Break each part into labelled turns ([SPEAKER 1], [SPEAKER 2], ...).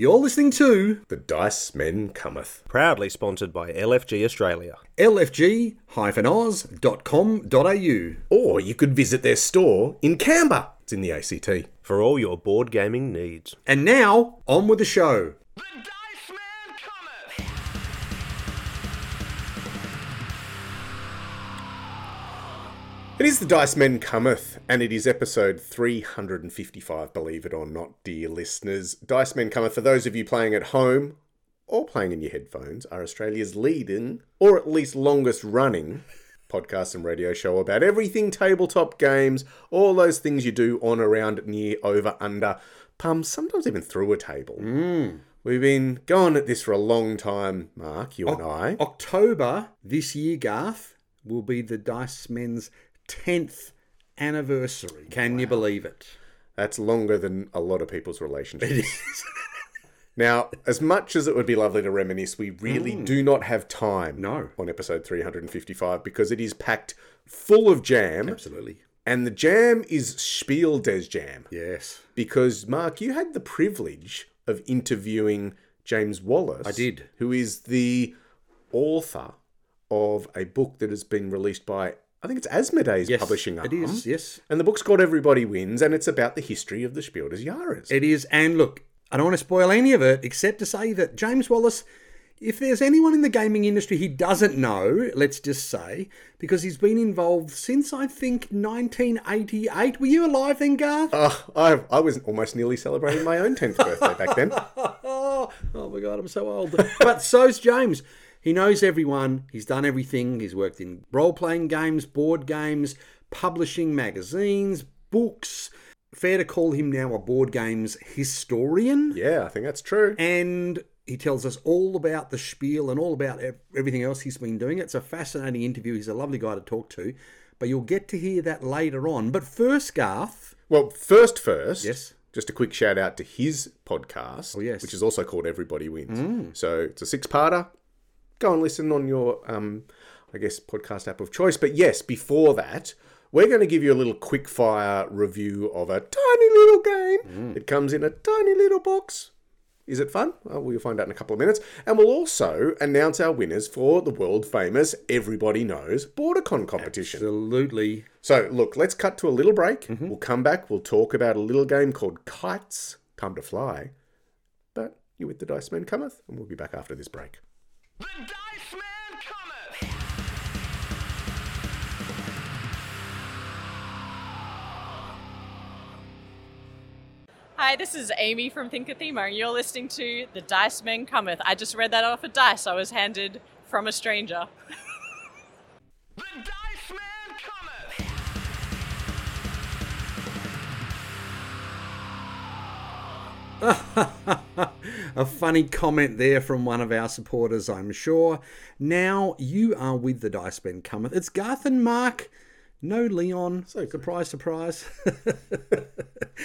[SPEAKER 1] You're listening to
[SPEAKER 2] The Dice Men Cometh.
[SPEAKER 3] Proudly sponsored by LFG Australia.
[SPEAKER 1] lfg-oz.com.au.
[SPEAKER 2] Or you could visit their store in Canberra. It's in the ACT.
[SPEAKER 3] For all your board gaming needs.
[SPEAKER 1] And now, on with the show.
[SPEAKER 4] The Dice
[SPEAKER 2] It is The Dice Men Cometh, and it is episode 355, believe it or not, dear listeners. Dice Men Cometh, for those of you playing at home or playing in your headphones, are Australia's leading, or at least longest running, podcast and radio show about everything tabletop games, all those things you do on, around, near, over, under, pums, sometimes even through a table. Hmm. We've been going at this for a long time, Mark, you and I.
[SPEAKER 1] October this year, Garth, will be the Dice Men's 10th anniversary. Can you believe it?
[SPEAKER 2] That's longer than a lot of people's relationships. Now, as much as it would be lovely to reminisce, we really do not have time
[SPEAKER 1] Mm. No.
[SPEAKER 2] on episode 355 because it is packed full of jam.
[SPEAKER 1] Absolutely.
[SPEAKER 2] And the jam is Spiel des Jam.
[SPEAKER 1] Yes.
[SPEAKER 2] Because, Mark, you had the privilege of interviewing James Wallis.
[SPEAKER 1] I did.
[SPEAKER 2] Who is the author of a book that has been released by, I think it's Asmodee's
[SPEAKER 1] Yes.
[SPEAKER 2] publishing arm.
[SPEAKER 1] It is, yes.
[SPEAKER 2] And the book's called Everybody Wins, and it's about the history of the Spiel des Jahres.
[SPEAKER 1] It is. And look, I don't want to spoil any of it except to say that James Wallis, if there's anyone in the gaming industry he doesn't know, let's just say, because he's been involved since I think 1988. Were you alive then, Garth?
[SPEAKER 2] Oh, I, I was almost nearly celebrating my own 10th birthday back then.
[SPEAKER 1] Oh, oh my God, I'm so old. but so's James. He knows everyone. He's done everything. He's worked in role playing games, board games, publishing magazines, books. Fair to call him now a board games historian.
[SPEAKER 2] Yeah, I think that's true.
[SPEAKER 1] And he tells us all about the spiel and all about everything else he's been doing. It's a fascinating interview. He's a lovely guy to talk to. But you'll get to hear that later on. But first, Garth.
[SPEAKER 2] Well, first, first,
[SPEAKER 1] Yes.
[SPEAKER 2] just a quick shout out to his podcast,
[SPEAKER 1] Oh, yes. Mm.
[SPEAKER 2] which is also called Everybody Wins. So it's a six parter. Go and listen on your, um, I guess, podcast app of choice. But yes, before that, we're going to give you a little quick fire review of a tiny little game.
[SPEAKER 1] Mm.
[SPEAKER 2] It comes in a tiny little box. Is it fun? Well, we'll find out in a couple of minutes. And we'll also announce our winners for the world famous, everybody knows, BorderCon competition.
[SPEAKER 1] Absolutely.
[SPEAKER 2] So, look, let's cut to a little break. We'll come back. We'll talk about a little game called Kites. Time to fly. But you with the Dice Man cometh, and we'll be back after this break.
[SPEAKER 5] Hi, this is Amy from Thinkathema, and you're listening to The Dice Men Cometh. I just read that off a dice I was handed from a stranger.
[SPEAKER 1] a funny comment there from one of our supporters, I'm sure. Now you are with the Dice Men Cometh. It's Garth and Mark. No Leon. So surprise, surprise.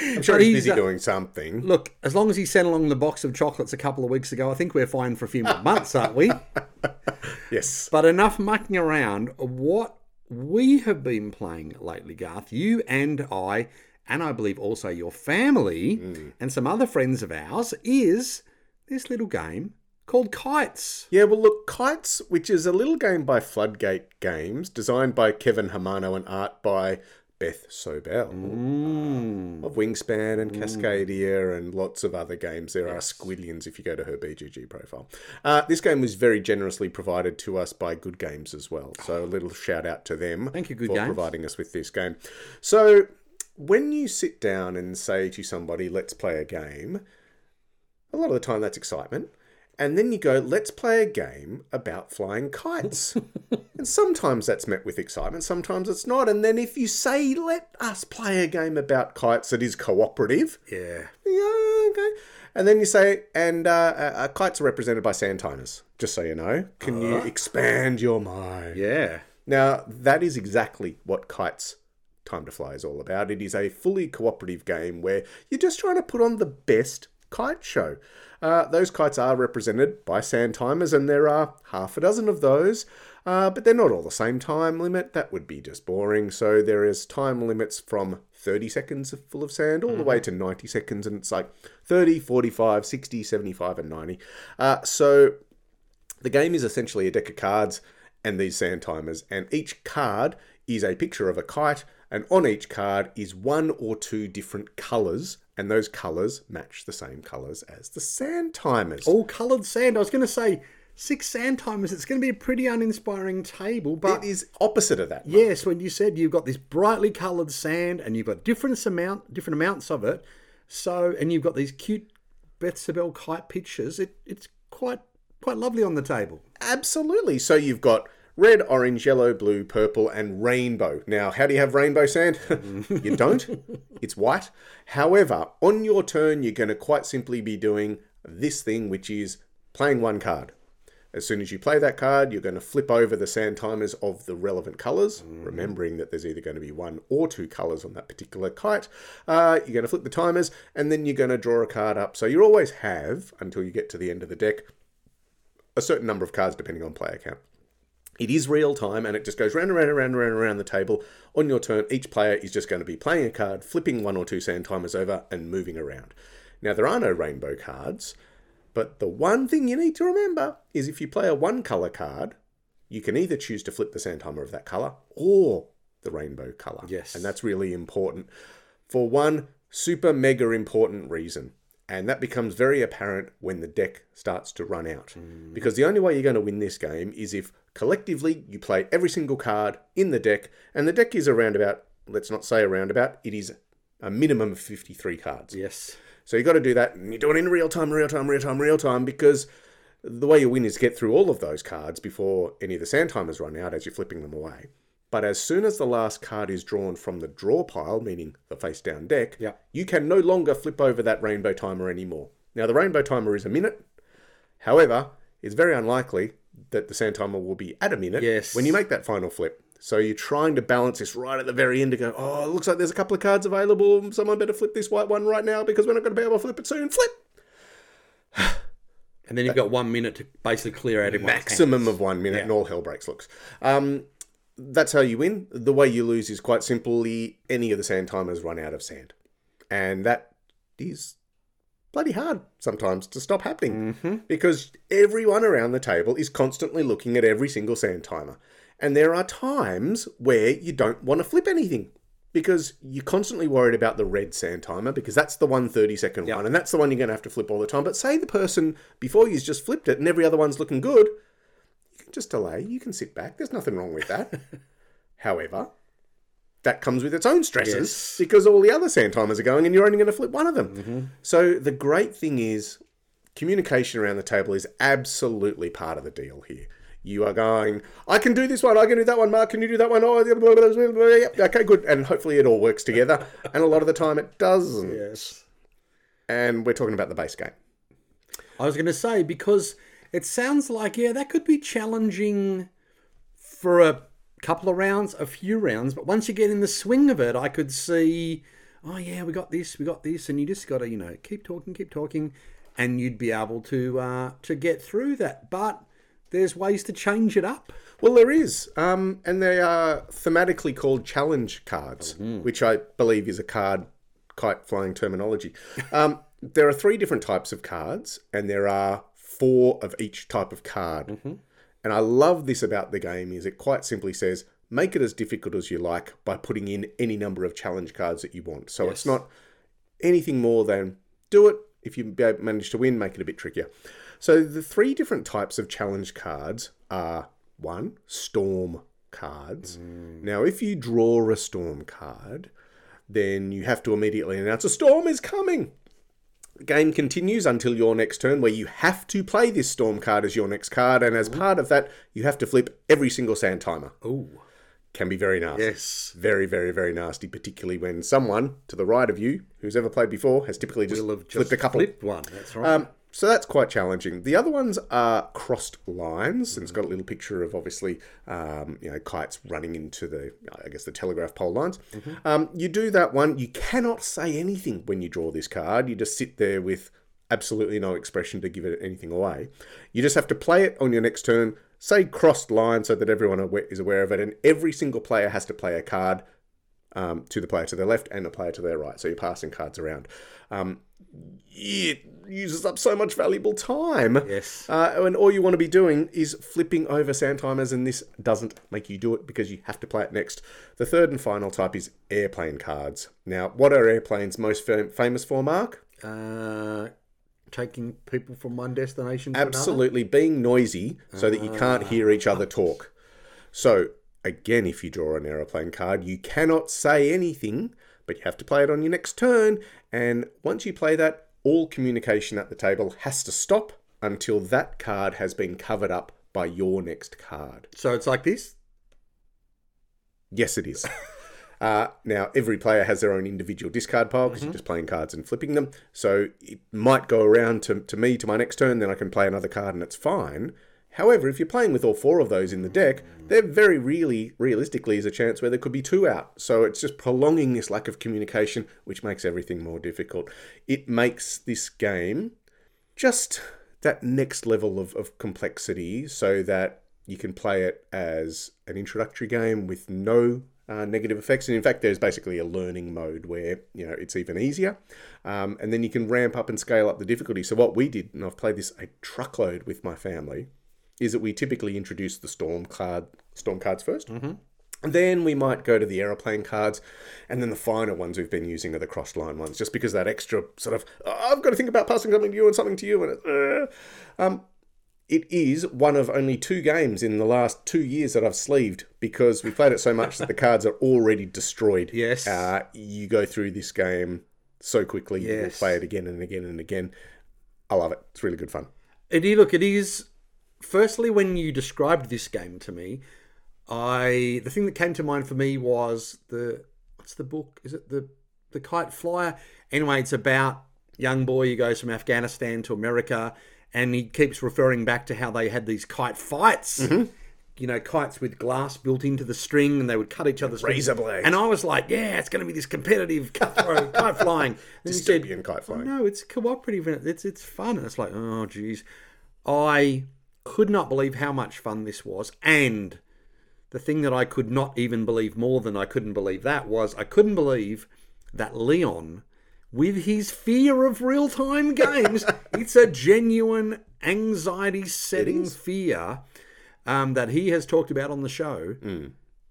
[SPEAKER 2] I'm sure he's, busy
[SPEAKER 1] uh,
[SPEAKER 2] doing something.
[SPEAKER 1] Look, as long as he sent along the box of chocolates a couple of weeks ago, I think we're fine for a few more months, aren't we?
[SPEAKER 2] Yes.
[SPEAKER 1] But enough mucking around. What we have been playing lately, Garth, you and I, and I believe also your family mm. and some other friends of ours, is this little game called Kites.
[SPEAKER 2] Yeah, well, look, Kites, which is a little game by Floodgate Games, designed by Kevin Hamano and art by Beth Sobel mm. of Wingspan and mm. Cascadia and lots of other games. There are squillions if you go to her BGG profile. Uh, this game was very generously provided to us by Good Games as well. So a little shout out to them
[SPEAKER 1] Thank you, Good
[SPEAKER 2] for
[SPEAKER 1] Games.
[SPEAKER 2] providing us with this game. So when you sit down and say to somebody, let's play a game, a lot of the time that's excitement. And then you go, let's play a game about flying kites. and sometimes that's met with excitement, sometimes it's not. And then if you say, let us play a game about kites that is cooperative,
[SPEAKER 1] Yeah.
[SPEAKER 2] yeah, okay. And then you say, and uh, uh, kites are represented by sand timers, just so you know. Can you expand your mind?
[SPEAKER 1] Yeah.
[SPEAKER 2] Now, that is exactly what Kites Time to Fly is all about. It is a fully cooperative game where you're just trying to put on the best kite show. Uh, those kites are represented by sand timers, and there are half a dozen of those, uh, but they're not all the same time limit. That would be just boring. So there is time limits from 30 seconds full of sand all the way to 90 seconds, and it's like 30, 45, 60, 75, and 90. Uh, so the game is essentially a deck of cards and these sand timers, and each card is a picture of a kite, and on each card is one or two different colours, and those colours match the same colours as the sand timers.
[SPEAKER 6] All coloured sand. I was going to say six sand timers. It's going to be a pretty uninspiring table, but
[SPEAKER 2] it is opposite of that.
[SPEAKER 6] yes, when you said you've got this brightly coloured sand and you've got different amount, different amounts of it, so and you've got these cute Beth Sobel kite pictures. It, it's quite quite lovely on the table.
[SPEAKER 2] Absolutely. So you've got red, orange, yellow, blue, purple, and rainbow. Now, how do you have rainbow sand? you don't. It's white. However, on your turn, you're going to quite simply be doing this thing, which is playing one card. As soon as you play that card, you're going to flip over the sand timers of the relevant colours, remembering that there's either going to be one or two colours on that particular kite. Uh, you're going to flip the timers, and then you're going to draw a card up. So you always have, until you get to the end of the deck, a certain number of cards depending on player count. It is real time and it just goes round and round and round and round and around the table. On your turn, each player is just going to be playing a card, flipping one or two sand timers over, and moving around. Now, there are no rainbow cards, but the one thing you need to remember is if you play a one colour card, you can either choose to flip the sand timer of that colour or the rainbow colour.
[SPEAKER 6] Yes.
[SPEAKER 2] And that's really important for one super mega important reason. And that becomes very apparent when the deck starts to run out. Mm. Because the only way you're going to win this game is if collectively you play every single card in the deck, and the deck is around about, let's not say around about, it is a minimum of 53 cards.
[SPEAKER 6] Yes.
[SPEAKER 2] So you've got to do that, and you do it in real time, real time, real time, real time, because the way you win is to get through all of those cards before any of the sand timers run out as you're flipping them away. But as soon as the last card is drawn from the draw pile, meaning the face down deck,
[SPEAKER 6] Yeah.
[SPEAKER 2] you can no longer flip over that rainbow timer anymore. Now, the rainbow timer is a minute. However, it's very unlikely that the sand timer will be at a minute
[SPEAKER 6] Yes.
[SPEAKER 2] when you make that final flip. So you're trying to balance this right at the very end to go, oh, it looks like there's a couple of cards available. Someone better flip this white one right now because we're not going to be able to flip it soon. Flip!
[SPEAKER 6] And then you've got one minute to basically clear out everyone's
[SPEAKER 2] maximum of one minute and all hell breaks loose. Um, that's how you win. The way you lose is quite simply any of the sand timers run out of sand. And that is bloody hard sometimes to stop happening mm-hmm. because everyone around the table is constantly looking at every single sand timer. And there are times where you don't want to flip anything because you're constantly worried about the red sand timer because that's the one 30 second one and that's the one you're going to have to flip all the time. But say the person before you's just flipped it and every other one's looking good, you can just delay. You can sit back. There's nothing wrong with that. However, that comes with its own stresses
[SPEAKER 6] Yes.
[SPEAKER 2] because all the other sand timers are going and you're only going to flip one of them. Mm-hmm. So the great thing is communication around the table is absolutely part of the deal here. You are going, I can do this one, I can do that one, Mark, can you do that one? Oh, blah, blah, blah, blah, blah. Yep, okay, good. And hopefully it all works together. And a lot of the time it doesn't.
[SPEAKER 6] Yes.
[SPEAKER 2] And we're talking about the base game.
[SPEAKER 6] I was going to say because it sounds like yeah that could be challenging for a couple of rounds, a few rounds, but once you get in the swing of it, I could see, oh yeah, we got this, we got this, and you just got to you know keep talking, keep talking, and you'd be able to uh, to get through that. But there's ways to change it up.
[SPEAKER 2] Well, there is. Um, and they are thematically called challenge cards, which I believe is a card kite flying terminology. Um, there are three different types of cards, and there are four of each type of card. And I love this about the game is it quite simply says make it as difficult as you like by putting in any number of challenge cards that you want. So it's not anything more than do it. If you manage to win, make it a bit trickier. So the three different types of challenge cards are one, storm cards. Mm. Now, if you draw a storm card, then you have to immediately announce a storm is coming. Game continues until your next turn, where you have to play this storm card as your next card, and as part of that, you have to flip every single sand timer.
[SPEAKER 6] Oh
[SPEAKER 2] Can be very nasty.
[SPEAKER 6] yes,
[SPEAKER 2] Very, very, very nasty, particularly when someone to the right of you, who's ever played before, has typically just,
[SPEAKER 6] just
[SPEAKER 2] flipped a couple.
[SPEAKER 6] flipped one. That's right.
[SPEAKER 2] Um, so that's quite challenging. The other ones are crossed lines, and it's got a little picture of obviously, um, you know, kites running into the, I guess, the telegraph pole lines. Um, you do that one. You cannot say anything when you draw this card. You just sit there with absolutely no expression to give it anything away. You just have to play it on your next turn, say crossed line so that everyone is aware of it, and every single player has to play a card um, to the player to their left and the player to their right. So you're passing cards around. Um, it uses up so much valuable time.
[SPEAKER 1] Yes.
[SPEAKER 2] Uh, and all you want to be doing is flipping over sand timers, and this doesn't make you do it because you have to play it next. The third and final type is airplane cards. Now, what are airplanes most fam- famous for, Mark?
[SPEAKER 1] Uh, taking people from one destination to another.
[SPEAKER 2] Absolutely being noisy so that you can't hear each other talk. So, again, if you draw an aeroplane card, you cannot say anything, but you have to play it on your next turn. And once you play that, all communication at the table has to stop until that card has been covered up by your next card.
[SPEAKER 1] So it's like this.
[SPEAKER 2] Yes, it is. Uh, now, every player has their own individual discard pile because you're just playing cards and flipping them. So it might go around to, to me to my next turn, then I can play another card and it's fine. However, if you're playing with all four of those in the deck, there very really, realistically, is a chance where there could be two out. So it's just prolonging this lack of communication, which makes everything more difficult. It makes this game just that next level of, of complexity so that you can play it as an introductory game with no uh, negative effects. And in fact, there's basically a learning mode where you know it's even easier, um, and then you can ramp up and scale up the difficulty. So what we did, and I've played this a truckload with my family, is that we typically introduce the storm card, storm cards 1st and then we might go to the aeroplane cards, and then the final ones we've been using are the crossed line ones, just because that extra sort of "Oh, I've got to think about passing something to you and something to you, and it, uh, um, it is one of only two games in the last two years that I've sleeved because we played it so much that the cards are already destroyed.
[SPEAKER 1] Yes.
[SPEAKER 2] uh, you go through this game so quickly, you will
[SPEAKER 1] Yes.
[SPEAKER 2] play it again and again and again. I love it. It's really good fun.
[SPEAKER 1] It is, look, it is. Firstly, when you described this game to me, I the thing that came to mind for me was the what's the book? Is it the the Kite Flyer? Anyway, it's about young boy who goes from Afghanistan to America, and he keeps referring back to how they had these kite fights. Mm-hmm. You know, kites with glass built into the string, and they would cut each other's.
[SPEAKER 2] Razor blades.
[SPEAKER 1] And I was like, "Yeah, it's going to be this competitive cutthroat kite flying." And he said,
[SPEAKER 2] Dystopian kite
[SPEAKER 1] Oh,
[SPEAKER 2] flying.
[SPEAKER 1] no, it's cooperative and it's it's fun. And it's like, oh geez, I could not believe how much fun this was. And the thing that I could not even believe more than I couldn't believe that was I couldn't believe that Leon, with his fear of real time games, it's a genuine anxiety setting fear um, that he has talked about on the show.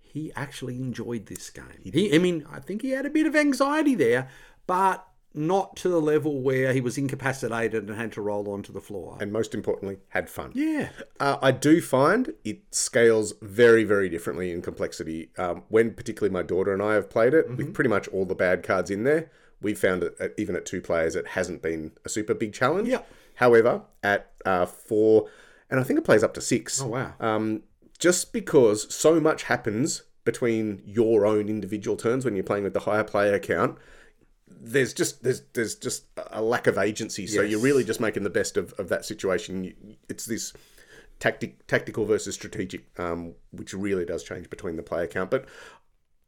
[SPEAKER 1] He actually enjoyed this game. He, I mean, I think he had a bit of anxiety there, but not to the level where he was incapacitated and had to roll onto the floor.
[SPEAKER 2] And most importantly, had fun.
[SPEAKER 1] yeah,
[SPEAKER 2] Uh, I do find it scales very, very differently in complexity. Um, when particularly my daughter and I have played it,
[SPEAKER 1] Mm-hmm.
[SPEAKER 2] with pretty much all the bad cards in there, we found that at, even at two players, it hasn't been a super big challenge.
[SPEAKER 1] Yeah.
[SPEAKER 2] However, at uh, four, and I think it plays up to six.
[SPEAKER 1] Oh, wow.
[SPEAKER 2] Um, just because so much happens between your own individual turns when you're playing with the higher player count, there's just there's there's just a lack of agency. So you're really just making the best of, of that situation. It's this tactic tactical versus strategic, um, which really does change between the player count. But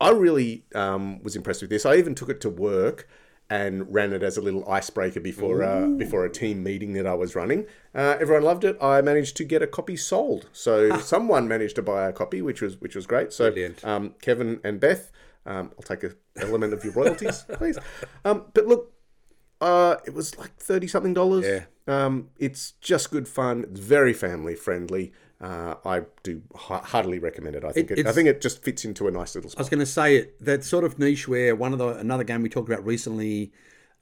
[SPEAKER 2] I really um, was impressed with this. I even took it to work and ran it as a little icebreaker before uh, before a team meeting that I was running. Uh, everyone loved it. I managed to get a copy sold, so someone managed to buy a copy, which was which was great. So um, Kevin and Beth, um, I'll take an element of your royalties, please. Um, but look, uh, it was like thirty something dollars.
[SPEAKER 1] Yeah.
[SPEAKER 2] Um, it's just good fun. It's very family friendly. Uh, I do ha- heartily recommend it. I think
[SPEAKER 1] It-
[SPEAKER 2] it, I think it just fits into a nice little
[SPEAKER 1] I was going to say it that sort of niche where one of the another game we talked about recently,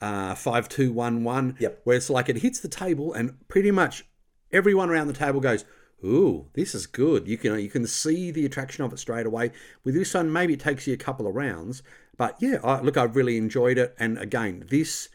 [SPEAKER 1] uh, five two one one.
[SPEAKER 2] Yep.
[SPEAKER 1] Where it's like it hits the table and pretty much everyone around the table goes, "Ooh, this is good." You can you can see the attraction of it straight away. With this one, maybe it takes you a couple of rounds, but yeah, I, look, I've really enjoyed it. And again, this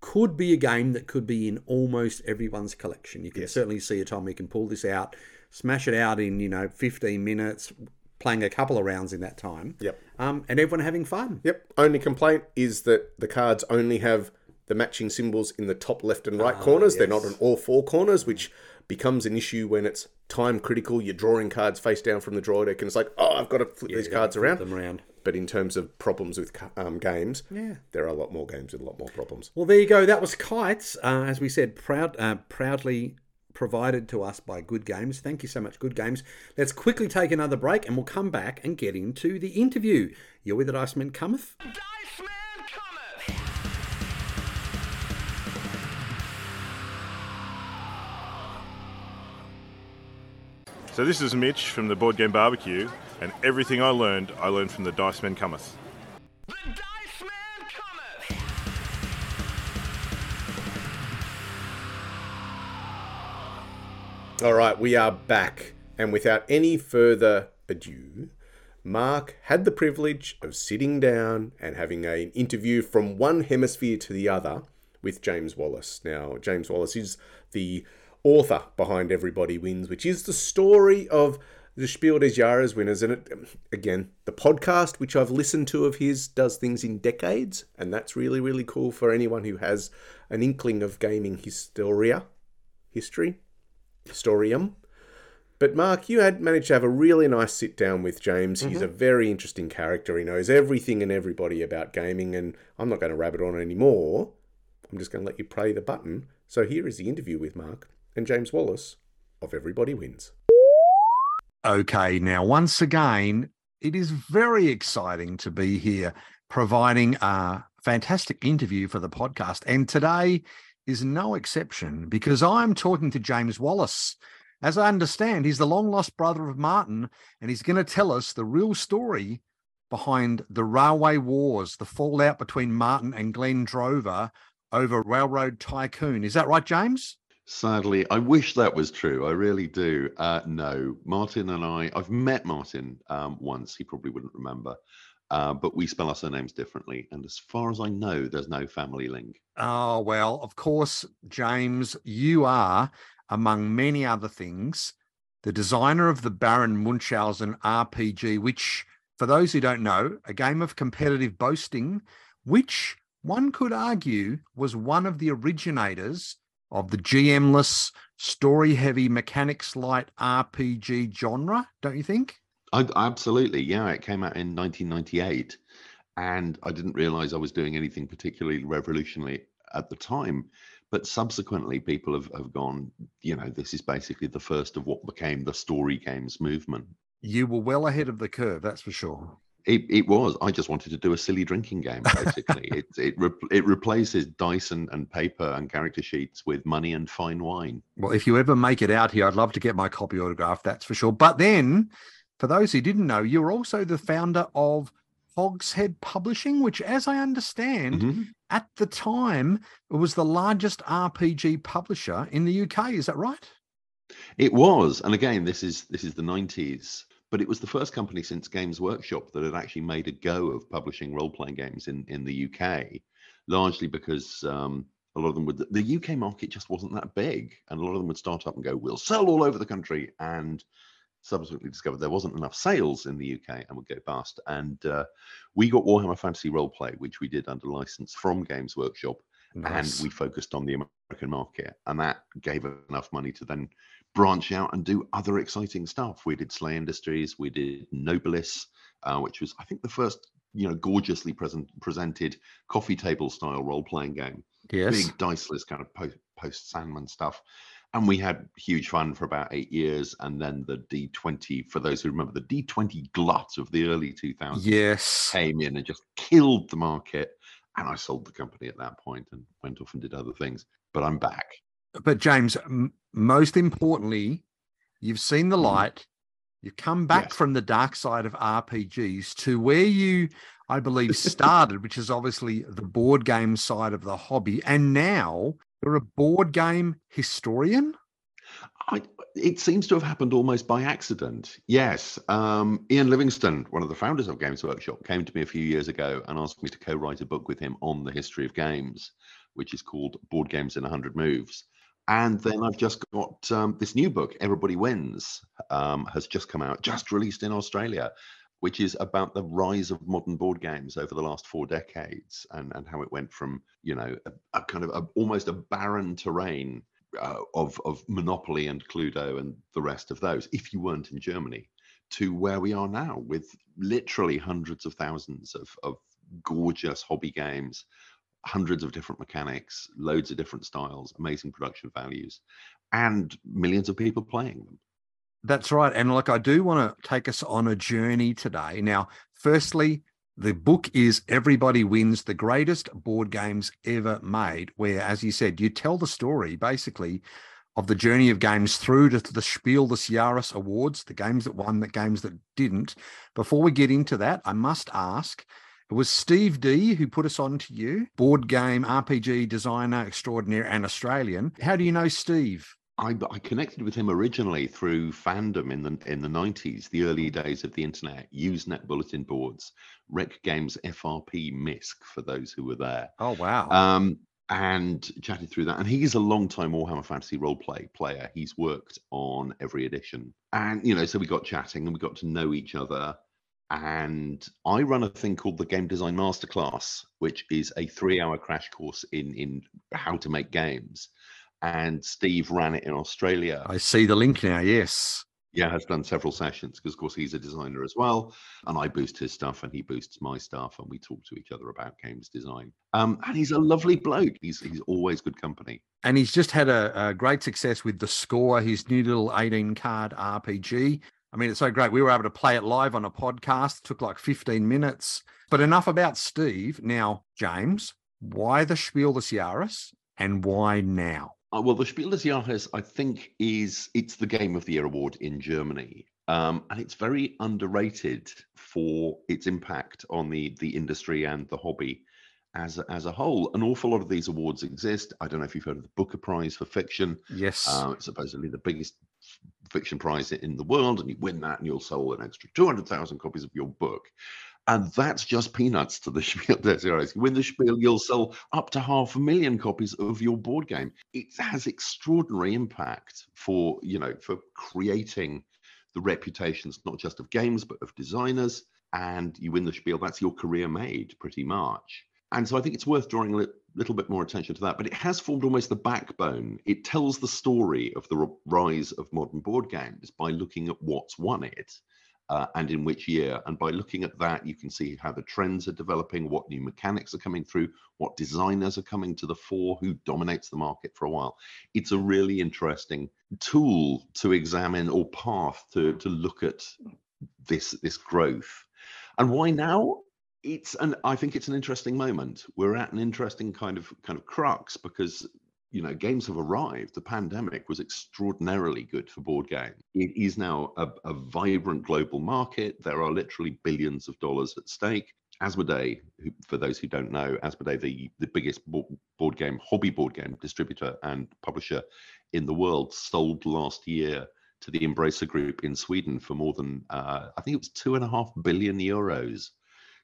[SPEAKER 1] could be a game that could be in almost everyone's collection. You can certainly see a time we can pull this out, smash it out in you know 15 minutes, playing a couple of rounds in that time.
[SPEAKER 2] Yep.
[SPEAKER 1] Um, and everyone having fun.
[SPEAKER 2] Yep. Only complaint is that the cards only have the matching symbols in the top left and right corners. They're not
[SPEAKER 1] yes.
[SPEAKER 2] on all four corners, which becomes an issue when it's time critical. You're drawing cards face down from the draw deck, and it's like, oh, I've got to flip these cards
[SPEAKER 1] flip
[SPEAKER 2] around.
[SPEAKER 1] them around.
[SPEAKER 2] But in terms of problems with um, games,
[SPEAKER 1] Yeah.
[SPEAKER 2] there are a lot more games with a lot more problems.
[SPEAKER 1] Well, there you go. That was Kites, uh, as we said, proud, uh, proudly provided to us by Good Games. Thank you so much, Good Games. Let's quickly take another break, and we'll come back and get into the interview. You're with the Dice Man Cometh.
[SPEAKER 7] The
[SPEAKER 8] So this is Mitch from the Board Game Barbecue, and everything I learned, I learned from the Dice Men Cometh.
[SPEAKER 7] The Dice Man cometh.
[SPEAKER 2] All right, we are back. And without any further ado, Mark had the privilege of sitting down and having an interview from one hemisphere to the other with James Wallis. Now, James Wallis is the author behind Everybody Wins, which is the story of the Spiel des Jahres winners. And it, again, the podcast, which I've listened to of his, does things in decades. And that's really, really cool for anyone who has an inkling of gaming historia, history, historium. But Mark, you had managed to have a really nice sit down with James. He's mm-hmm. a very interesting character. He knows everything and everybody about gaming, and I'm not going to rabbit on anymore. I'm just going to let you play the button. So here is the interview with Mark and James Wallis of Everybody Wins.
[SPEAKER 1] Okay, now once again, it is very exciting to be here providing a fantastic interview for the podcast. And today is no exception because I'm talking to James Wallis. As I understand, he's the long lost brother of Martin, and he's going to tell us the real story behind the railway wars, the fallout between Martin and Glenn Drover over Railroad Tycoon. Is that right, James?
[SPEAKER 9] Sadly, I wish that was true. I really do. Uh, no, Martin and I, I've met Martin um, once. He probably wouldn't remember. Uh, but we spell our surnames differently. And as far as I know, there's no family link.
[SPEAKER 1] Oh, well, of course, James, you are, among many other things, the designer of the Baron Munchausen RPG, which, for those who don't know, a game of competitive boasting, which one could argue was one of the originators of the GM-less, story-heavy, mechanics-light RPG genre, don't you think?
[SPEAKER 9] I, absolutely. Yeah, it came out in 1998. And I didn't realize I was doing anything particularly revolutionary at the time. But subsequently, people have, have gone, you know, this is basically the first of what became the story games movement.
[SPEAKER 1] You were well ahead of the curve, that's for sure.
[SPEAKER 9] It, it was. I just wanted to do a silly drinking game, basically. it it, re- it replaces dice and, and paper and character sheets with money and fine wine.
[SPEAKER 1] Well, if you ever make it out here, I'd love to get my copy autographed, that's for sure. But then, for those who didn't know, you're also the founder of Hogshead Publishing, which, as I understand,
[SPEAKER 9] Mhm.
[SPEAKER 1] at the time, was the largest RPG publisher in the UK. Is that right?
[SPEAKER 9] It was, and again, this is this is the nineties, but it was the first company since Games Workshop that had actually made a go of publishing role playing games in in the UK, largely because um, a lot of them would the UK market just wasn't that big, and a lot of them would start up and go, "We'll sell all over the country," and subsequently discovered there wasn't enough sales in the UK and would go bust. And uh, we got Warhammer Fantasy Roleplay, which we did under license from Games Workshop, and we focused on the American market, and that gave enough money to then branch out and do other exciting stuff. We did SLA Industries, we did Nobilis, uh, which was I think the first you know gorgeously present presented coffee table style role playing game,
[SPEAKER 1] yes.
[SPEAKER 9] big diceless kind of post post Sandman stuff. And we had huge fun for about eight years, and then the D20. For those who remember, the D20 glut of the early 2000s
[SPEAKER 1] Yes.
[SPEAKER 9] came in and just killed the market. And I sold the company at that point and went off and did other things. But I'm back.
[SPEAKER 1] But, James, m- most importantly, you've seen the
[SPEAKER 9] Mhm.
[SPEAKER 1] light. You've come back
[SPEAKER 9] Yes.
[SPEAKER 1] from the dark side of RPGs to where you, I believe, started, which is obviously the board game side of the hobby. And now you're a board game historian.
[SPEAKER 9] I, it seems to have happened almost by accident. Yes. Um, Ian Livingstone, one of the founders of Games Workshop, came to me a few years ago and asked me to co write a book with him on the history of games, which is called Board Games in 100 Moves. And then I've just got um, this new book, Everybody Wins, um, has just come out, just released in Australia. which is about the rise of modern board games over the last four decades and, and how it went from, you know, a, a kind of a, almost a barren terrain uh, of, of Monopoly and Cluedo and the rest of those, if you weren't in Germany, to where we are now with literally hundreds of thousands of, of gorgeous hobby games, hundreds of different mechanics, loads of different styles, amazing production values, and millions of people playing them.
[SPEAKER 1] That's right. And look, I do want to take us on a journey today. Now, firstly, the book is Everybody Wins the Greatest Board Games Ever Made, where, as you said, you tell the story basically of the journey of games through to the Spiel des Jahres awards, the games that won, the games that didn't. Before we get into that, I must ask it was Steve D who put us on to you, board game RPG designer extraordinaire and Australian. How do you know Steve?
[SPEAKER 9] I, I connected with him originally through fandom in the in the nineties, the early days of the internet, Usenet bulletin boards, Rec Games FRP MISC for those who were there.
[SPEAKER 1] Oh wow.
[SPEAKER 9] Um, and chatted through that. And he's a long time Warhammer Fantasy roleplay player. He's worked on every edition. And, you know, so we got chatting and we got to know each other. And I run a thing called the Game Design Masterclass, which is a three hour crash course in, in how to make games. And Steve ran it in Australia.
[SPEAKER 1] I see the link now. Yes.
[SPEAKER 9] Yeah, has done several sessions because, of course, he's a designer as well. And I boost his stuff and he boosts my stuff. And we talk to each other about games design. Um, and he's a lovely bloke. He's, he's always good company.
[SPEAKER 1] And he's just had a, a great success with The Score, his new little 18 card RPG. I mean, it's so great. We were able to play it live on a podcast. It took like 15 minutes. But enough about Steve. Now, James, why the Spiel des Jahres and why now?
[SPEAKER 9] Uh, well, the Spiel des Jahres, I think, is it's the Game of the Year award in Germany, um, and it's very underrated for its impact on the the industry and the hobby as a, as a whole. An awful lot of these awards exist. I don't know if you've heard of the Booker Prize for fiction.
[SPEAKER 1] Yes.
[SPEAKER 9] Uh, it's supposedly the biggest fiction prize in the world, and you win that, and you'll sell an extra two hundred thousand copies of your book. And that's just peanuts to the Spiel des Jahres. You win the Spiel, you'll sell up to half a million copies of your board game. It has extraordinary impact for, you know, for creating the reputations not just of games but of designers. And you win the Spiel, that's your career made pretty much. And so I think it's worth drawing a li- little bit more attention to that. But it has formed almost the backbone. It tells the story of the rise of modern board games by looking at what's won it uh, and in which year. And by looking at that, you can see how the trends are developing, what new mechanics are coming through, what designers are coming to the fore, who dominates the market for a while. It's a really interesting tool to examine or path to to look at this this growth. And why now? It's an I think it's an interesting moment. We're at an interesting kind of kind of crux because you know, games have arrived. The pandemic was extraordinarily good for board games. It is now a, a, vibrant global market. There are literally billions of dollars at stake. Asmodee, who, for those who don't know, Asmodee, the, the biggest board game, hobby board game distributor and publisher in the world, sold last year to the Embracer Group in Sweden for more than, uh, I think it was two and a half billion euros.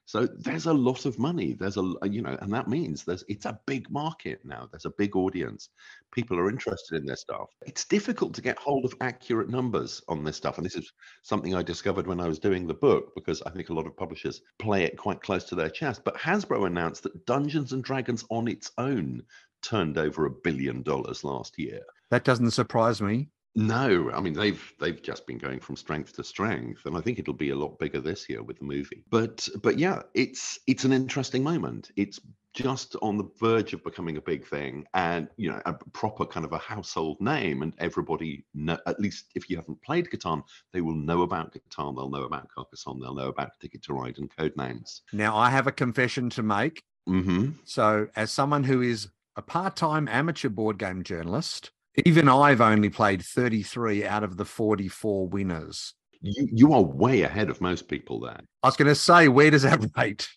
[SPEAKER 9] So there's a lot of money. There's a you know, and that means there's it's a big market now. There's a big audience. People are interested in this stuff. It's difficult to get hold of accurate numbers on this stuff, and this is something I discovered when I was doing the book because I think a lot of publishers play it quite close to their chest. But Hasbro announced that Dungeons and Dragons on its own turned over a billion dollars last year.
[SPEAKER 1] That doesn't surprise me.
[SPEAKER 9] No, I mean they've they've just been going from strength to strength, and I think it'll be a lot bigger this year with the movie. But but yeah, it's it's an interesting moment. It's just on the verge of becoming a big thing, and you know a proper kind of a household name, and everybody know, at least if you haven't played Catan, they will know about Catan, they'll know about Carcassonne, they'll know about Ticket to Ride and Codenames.
[SPEAKER 1] Now I have a confession to make.
[SPEAKER 9] Mm-hmm.
[SPEAKER 1] So as someone who is a part-time amateur board game journalist even I've only played 33 out of the 44 winners.
[SPEAKER 9] You, you are way ahead of most people there.
[SPEAKER 1] I was going to say, where does that rate?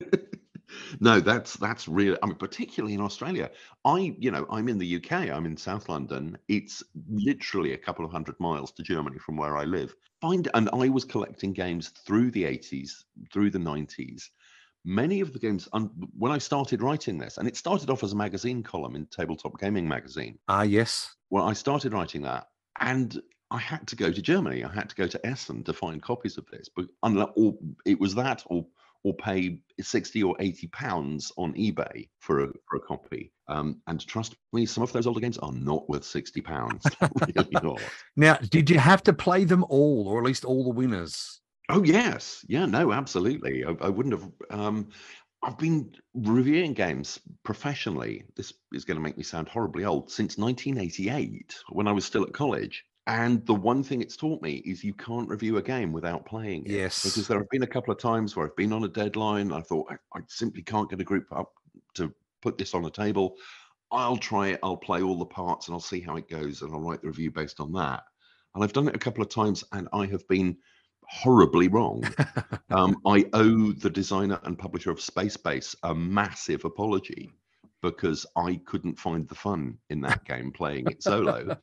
[SPEAKER 9] no, that's that's real. I mean, particularly in Australia. I, you know, I'm in the UK. I'm in South London. It's literally a couple of hundred miles to Germany from where I live. Find and I was collecting games through the 80s, through the 90s, many of the games when i started writing this and it started off as a magazine column in tabletop gaming magazine
[SPEAKER 1] ah yes
[SPEAKER 9] well i started writing that and I had to go to Germany. I had to go to Essen to find copies of this. But unless, or it was that, or or pay sixty or eighty pounds on eBay for a for a copy. Um, and trust me, some of those older games are not worth sixty pounds. really not.
[SPEAKER 1] Now, did you have to play them all, or at least all the winners?
[SPEAKER 9] Oh yes, yeah, no, absolutely. I, I wouldn't have. Um, I've been reviewing games professionally. This is going to make me sound horribly old. Since 1988, when I was still at college, and the one thing it's taught me is you can't review a game without playing it.
[SPEAKER 1] Yes.
[SPEAKER 9] Because there have been a couple of times where I've been on a deadline. I thought I, I simply can't get a group up to put this on a table. I'll try it. I'll play all the parts and I'll see how it goes and I'll write the review based on that. And I've done it a couple of times and I have been horribly wrong. um, I owe the designer and publisher of Space Base a massive apology because I couldn't find the fun in that game playing it solo.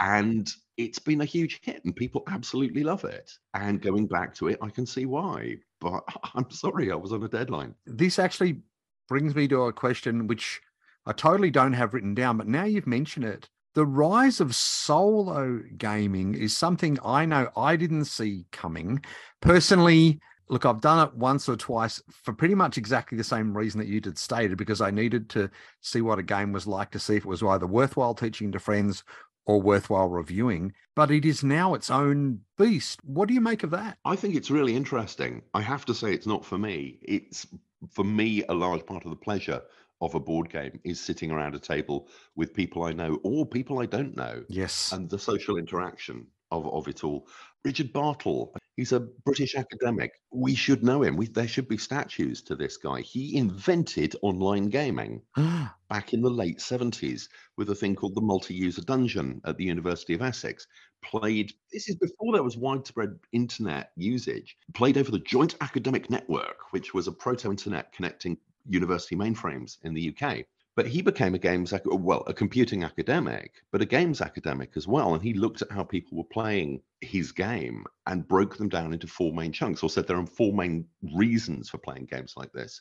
[SPEAKER 9] and it's been a huge hit and people absolutely love it. And going back to it, I can see why. But I'm sorry, I was on a deadline.
[SPEAKER 1] This actually brings me to a question which I totally don't have written down, but now you've mentioned it. The rise of solo gaming is something I know I didn't see coming. Personally, look, I've done it once or twice for pretty much exactly the same reason that you did stated, because I needed to see what a game was like to see if it was either worthwhile teaching to friends or worthwhile reviewing. But it is now its own beast. What do you make of that?
[SPEAKER 9] I think it's really interesting. I have to say, it's not for me. It's for me a large part of the pleasure of a board game is sitting around a table with people I know or people I don't know
[SPEAKER 1] Yes.
[SPEAKER 9] and the social interaction of, of it all. Richard Bartle, he's a British academic. We should know him. We, there should be statues to this guy. He invented online gaming ah. back in the late 70s with a thing called the multi-user dungeon at the University of Essex. Played this is before there was widespread internet usage. Played over the Joint Academic Network, which was a proto-internet connecting university mainframes in the UK. But he became a games, well, a computing academic, but a games academic as well. And he looked at how people were playing his game and broke them down into four main chunks, or said there are four main reasons for playing games like this.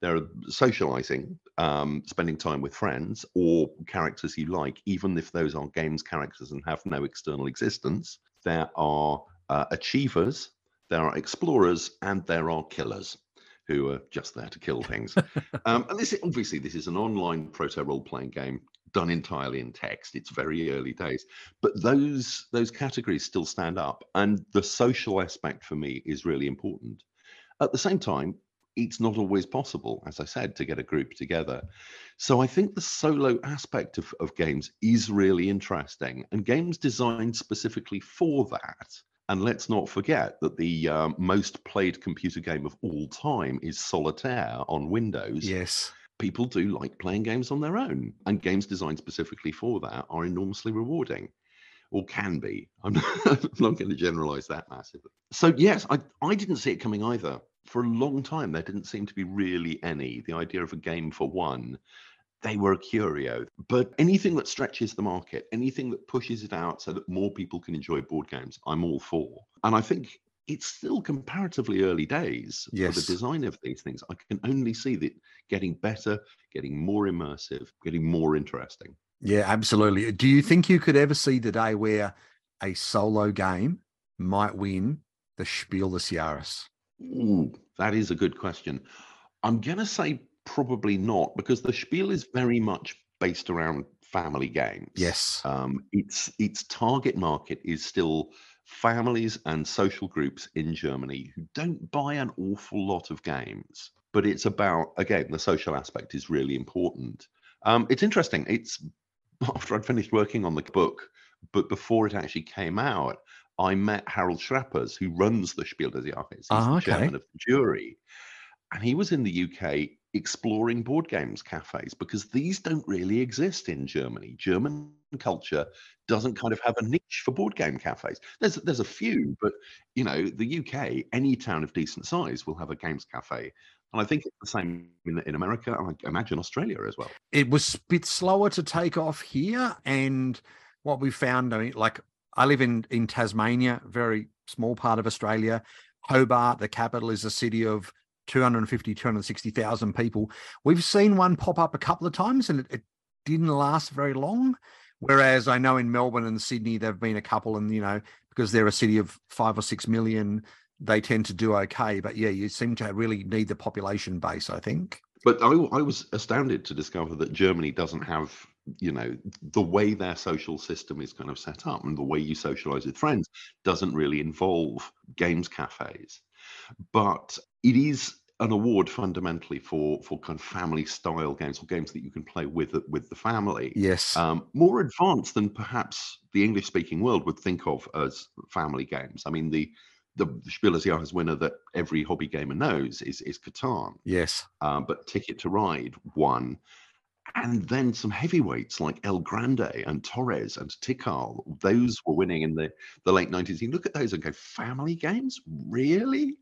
[SPEAKER 9] There are socializing, um, spending time with friends, or characters you like, even if those are games characters and have no external existence. There are uh, achievers, there are explorers, and there are killers who are just there to kill things. um, and this obviously this is an online proto role playing game done entirely in text. It's very early days, but those those categories still stand up, and the social aspect for me is really important. At the same time, it's not always possible, as I said, to get a group together. So I think the solo aspect of, of games is really interesting, and games designed specifically for that. And let's not forget that the um, most played computer game of all time is Solitaire on Windows.
[SPEAKER 1] Yes.
[SPEAKER 9] People do like playing games on their own, and games designed specifically for that are enormously rewarding, or can be. I'm not, I'm not going to generalize that massively. So, yes, I, I didn't see it coming either. For a long time, there didn't seem to be really any. The idea of a game for one they were a curio. But anything that stretches the market, anything that pushes it out so that more people can enjoy board games, I'm all for. And I think it's still comparatively early days for the design of these things. I can only see that getting better, getting more immersive, getting more interesting.
[SPEAKER 1] Yeah, absolutely. Do you think you could ever see the day where a solo game might win the Spiel des Jahres?
[SPEAKER 9] Ooh, that is a good question. I'm going to say probably not because the Spiel is very much based around family games.
[SPEAKER 1] Yes.
[SPEAKER 9] Um, its its target market is still families and social groups in Germany who don't buy an awful lot of games. But it's about again the social aspect is really important. Um, it's interesting. It's after I'd finished working on the book, but before it actually came out, I met Harald Schrapers, who runs the Spiel des Jahres. He's
[SPEAKER 1] Ah,
[SPEAKER 9] the chairman of the jury. And he was in the UK exploring board games cafes because these don't really exist in Germany. German culture doesn't kind of have a niche for board game cafes. There's there's a few, but you know, the UK, any town of decent size will have a games cafe. And I think it's the same in, in America, I imagine Australia as well.
[SPEAKER 1] It was a bit slower to take off here. And what we found, I mean, like I live in, in Tasmania, very small part of Australia. Hobart, the capital, is a city of 250, 260,000 people. We've seen one pop up a couple of times and it, it didn't last very long. Whereas I know in Melbourne and Sydney, there've been a couple, and you know, because they're a city of five or six million, they tend to do okay. But yeah, you seem to really need the population base, I think.
[SPEAKER 9] But I, I was astounded to discover that Germany doesn't have, you know, the way their social system is kind of set up and the way you socialize with friends doesn't really involve games cafes. But it is an award fundamentally for for kind of family style games or games that you can play with with the family.
[SPEAKER 1] Yes.
[SPEAKER 9] Um, more advanced than perhaps the English speaking world would think of as family games. I mean, the the Spiel des Jahres winner that every hobby gamer knows is is Catan.
[SPEAKER 1] yes.
[SPEAKER 9] Um, but Ticket to Ride won. And then some heavyweights like El Grande and Torres and Tikal, those were winning in the, the late 90s. You look at those and go, family games? Really?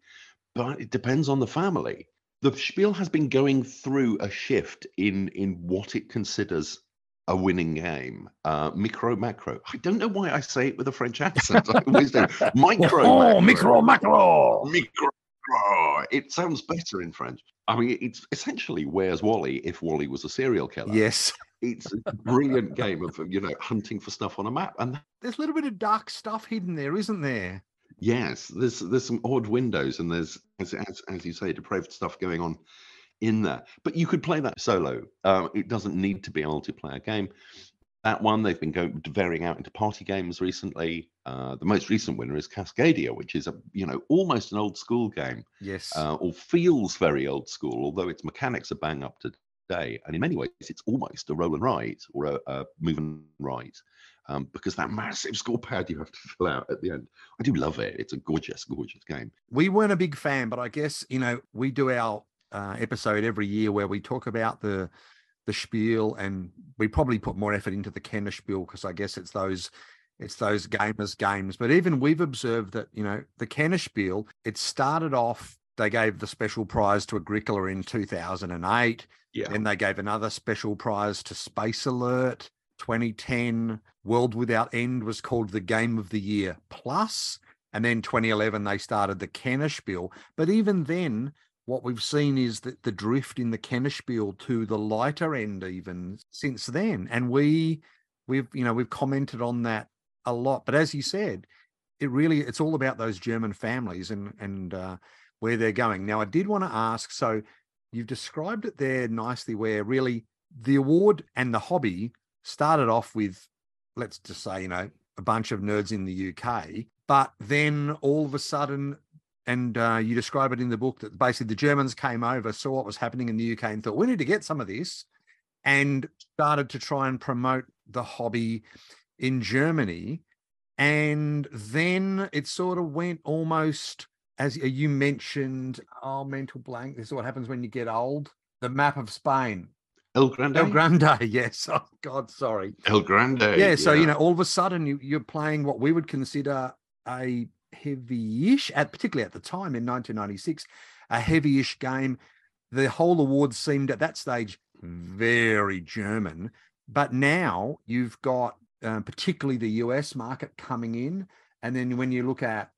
[SPEAKER 9] But it depends on the family. The Spiel has been going through a shift in, in what it considers a winning game. Uh, micro, macro. I don't know why I say it with a French accent. I always do. Micro,
[SPEAKER 1] oh,
[SPEAKER 9] macro.
[SPEAKER 1] micro, macro.
[SPEAKER 9] Micro. It sounds better in French. I mean, it's essentially Where's Wally if Wally was a serial killer.
[SPEAKER 1] Yes.
[SPEAKER 9] It's a brilliant game of, you know, hunting for stuff on a map. And
[SPEAKER 1] There's a little bit of dark stuff hidden there, isn't there?
[SPEAKER 9] Yes, there's there's some odd windows and there's, as, as, as you say, depraved stuff going on in there. But you could play that solo. Uh, it doesn't need to be a multiplayer game. That one, they've been going varying out into party games recently. Uh, the most recent winner is Cascadia, which is a you know almost an old school game.
[SPEAKER 1] Yes.
[SPEAKER 9] uh, or feels very old school, although its mechanics are bang up to day. And in many ways, it's almost a roll and write or a, a move and write um, because that massive score pad you have to fill out at the end. I do love it. It's a gorgeous, gorgeous game.
[SPEAKER 1] we weren't a big fan, but I guess you know we do our uh, episode every year where we talk about the the spiel, and we probably put more effort into the Kennerspiel because I guess it's those it's those gamers games. But even we've observed that you know the Kennerspiel it started off. They gave the special prize to Agricola in 2008.
[SPEAKER 9] Yeah.
[SPEAKER 1] Then they gave another special prize to Space Alert 2010. World Without End was called the Game of the Year Plus. And then 2011, they started the Kennerspiel. But even then, what we've seen is that the drift in the Kennerspiel to the lighter end, even since then. And we, we've, you know, we've commented on that a lot. But as you said, it really, it's all about those German families and, and, uh, where they're going. Now, I did want to ask so you've described it there nicely, where really the award and the hobby started off with, let's just say, you know, a bunch of nerds in the UK, but then all of a sudden, and uh, you describe it in the book that basically the Germans came over, saw what was happening in the UK, and thought we need to get some of this, and started to try and promote the hobby in Germany. And then it sort of went almost as you mentioned, oh, mental blank. This is what happens when you get old. The map of Spain.
[SPEAKER 9] El Grande.
[SPEAKER 1] El Grande, yes. Oh God, sorry.
[SPEAKER 9] El Grande.
[SPEAKER 1] Yeah, so you know, all of a sudden you, you're playing what we would consider a heavy-ish, at particularly at the time in 1996, a heavy-ish game. The whole award seemed at that stage very German, but now you've got uh, particularly the US market coming in, and then when you look at,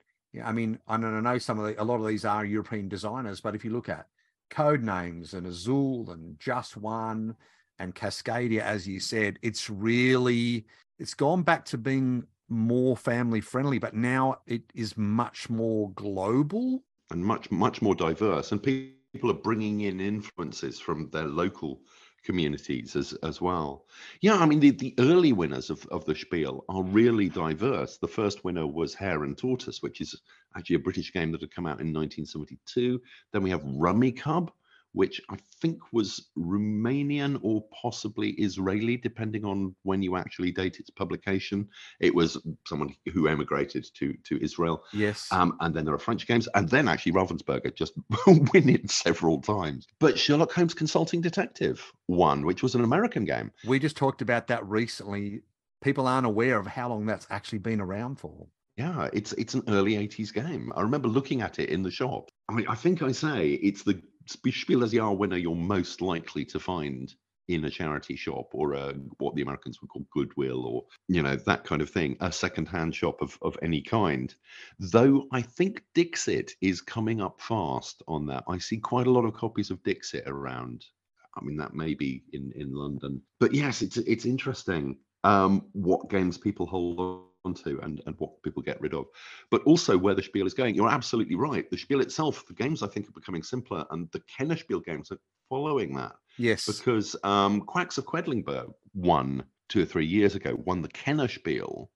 [SPEAKER 1] I mean, I don't know some of the, a lot of these are European designers, but if you look at code names and Azul and Just One and Cascadia, as you said, it's really it's gone back to being more family friendly, but now it is much more global.
[SPEAKER 9] and much much more diverse and people are bringing in influences from their local communities as as well. Yeah i mean the, the early winners of, of the spiel are really diverse. The first winner was hare and tortoise which is actually a british game that had come out in 1972 then we have Rummikub which i think was romanian or possibly israeli depending on when you actually date its publication it was someone who emigrated to to israel
[SPEAKER 1] Yes.
[SPEAKER 9] um, and then there are French games, and then actually Ravensburger just win it several times. But Sherlock Holmes Consulting Detective won, which was an American game.
[SPEAKER 1] we just talked about that recently. People aren't aware of how long that's actually been around for.
[SPEAKER 9] Yeah, it's it's an early 80s game. I remember looking at it in the shop. I mean, I think I say it's the Spiel des Jahres winner you're most likely to find in a charity shop or a, what the Americans would call Goodwill or, you know, that kind of thing, a secondhand shop of, of any kind. Though I think Dixit is coming up fast on that. I see quite a lot of copies of Dixit around. I mean, that may be in, in London. But yes, it's it's interesting. um, what games people hold on to and, and what people get rid of, but also where the spiel is going. You're absolutely right. The spiel itself, the games I think are becoming simpler, and the Kennerspiel games are following that
[SPEAKER 1] Yes.
[SPEAKER 9] because um, Quacks of Quedlinburg won two or three years ago, won the Kennerspiel.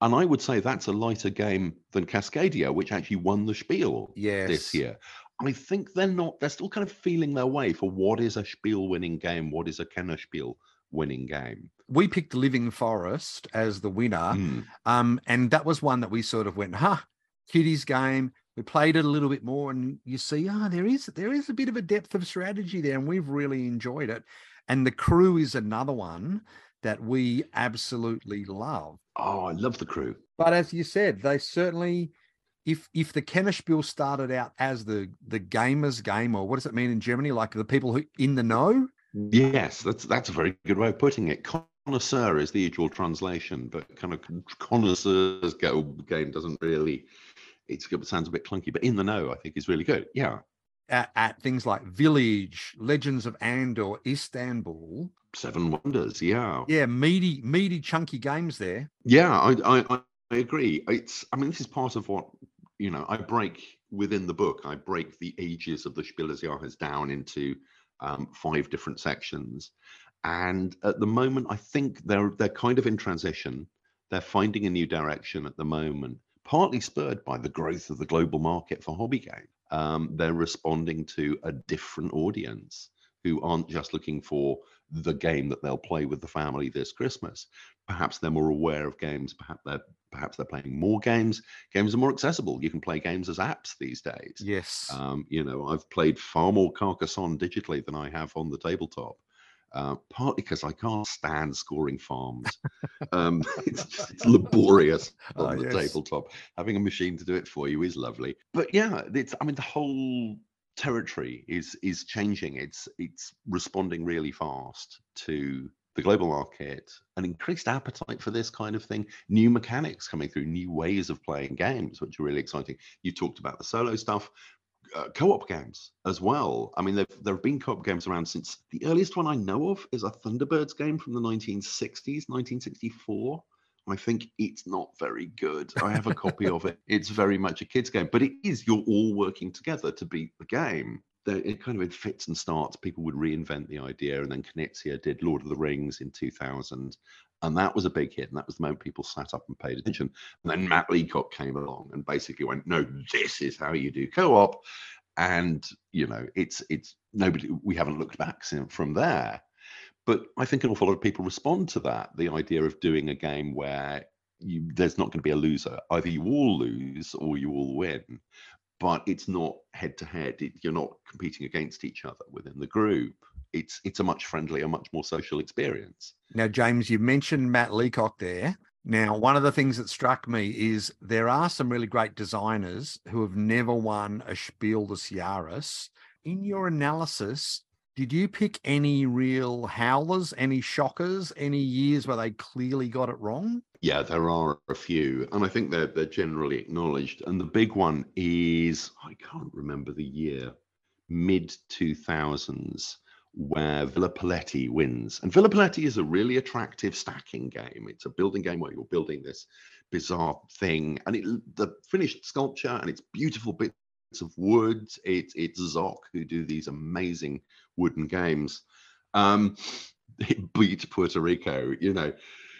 [SPEAKER 9] And I would say that's a lighter game than Cascadia, which actually won the Spiel
[SPEAKER 1] yes.
[SPEAKER 9] this year. I think they're not, they're still kind of feeling their way for what is a Spiel winning game, what is a Kennerspiel winning game.
[SPEAKER 1] We picked Living Forest as the winner.
[SPEAKER 9] Mm.
[SPEAKER 1] Um, and that was one that we sort of went, huh, kiddies game. We played it a little bit more, and you see, ah, there is there is a bit of a depth of strategy there, and we've really enjoyed it. And the crew is another one that we absolutely love.
[SPEAKER 9] Oh, I love the crew.
[SPEAKER 1] But as you said, they certainly, if if the Kennerspiel started out as the the gamers game, or what does it mean in Germany, like the people who in the know,
[SPEAKER 9] Yes, that's that's a very good way of putting it. Connoisseur is the usual translation, but kind of connoisseurs go game doesn't really. It's it sounds a bit clunky, but in the know, I think is really good. Yeah,
[SPEAKER 1] at, at things like Village, Legends of Andor, Istanbul,
[SPEAKER 9] Seven Wonders. Yeah,
[SPEAKER 1] yeah, meaty, meaty, chunky games there.
[SPEAKER 9] yeah, I I, I- agree. It's I mean this is part of what you know. I break within the book. I break the ages of the Spiel Jahres down into um, five different sections, and at the moment, I think they're they're kind of in transition. They're finding a new direction at the moment, partly spurred by the growth of the global market for hobby game. Um, they're responding to a different audience who aren't just looking for the game that they'll play with the family this Christmas. Perhaps they're more aware of games. Perhaps they're perhaps they're playing more games. Games are more accessible. You can play games as apps these days.
[SPEAKER 1] Yes.
[SPEAKER 9] Um, you know, I've played far more Carcassonne digitally than I have on the tabletop. Uh, partly because I can't stand scoring farms. um, it's, just- it's laborious
[SPEAKER 1] Ah,
[SPEAKER 9] on the
[SPEAKER 1] yes.
[SPEAKER 9] tabletop. Having a machine to do it for you is lovely. But yeah, it's I mean the whole territory is is changing. It's it's responding really fast to the global market, an increased appetite for this kind of thing, new mechanics coming through, new ways of playing games, which are really exciting. You talked about the solo stuff, uh, co-op games as well. I mean, there have been co-op games around since the earliest one I know of is a Thunderbirds game from the 1960s, 1964. I think it's not very good. I have a copy of it. It's very much a kids' game, but it is. You're all working together to beat the game. It kind of fits and starts. People would reinvent the idea, and then Knizia did Lord of the Rings in 2000, and that was a big hit. And that was the moment people sat up and paid attention. And then Matt Leacock came along and basically went, "No, this is how you do co-op." And you know, it's it's nobody. We haven't looked back from there but I think an awful lot of people respond to that. The idea of doing a game where you, there's not going to be a loser. Either you all lose or you all win, but it's not head to head. You're not competing against each other within the group. It's it's a much friendlier, much more social experience.
[SPEAKER 1] Now, James, you mentioned Matt Leacock there. Now, one of the things that struck me is there are some really great designers who have never won a Spiel des Jahres. In your analysis, did you pick any real howlers, any shockers, any years where they clearly got it wrong?
[SPEAKER 9] Yeah, there are a few, and I think they're they're generally acknowledged. And the big one is I can't remember the year, mid two thousands, where Villa Paletti wins. And Villa Paletti is a really attractive stacking game. It's a building game where you're building this bizarre thing, and it the finished sculpture and it's beautiful bits of wood. It's it's Zoch who do these amazing wooden games. Um, it beat Puerto Rico, you know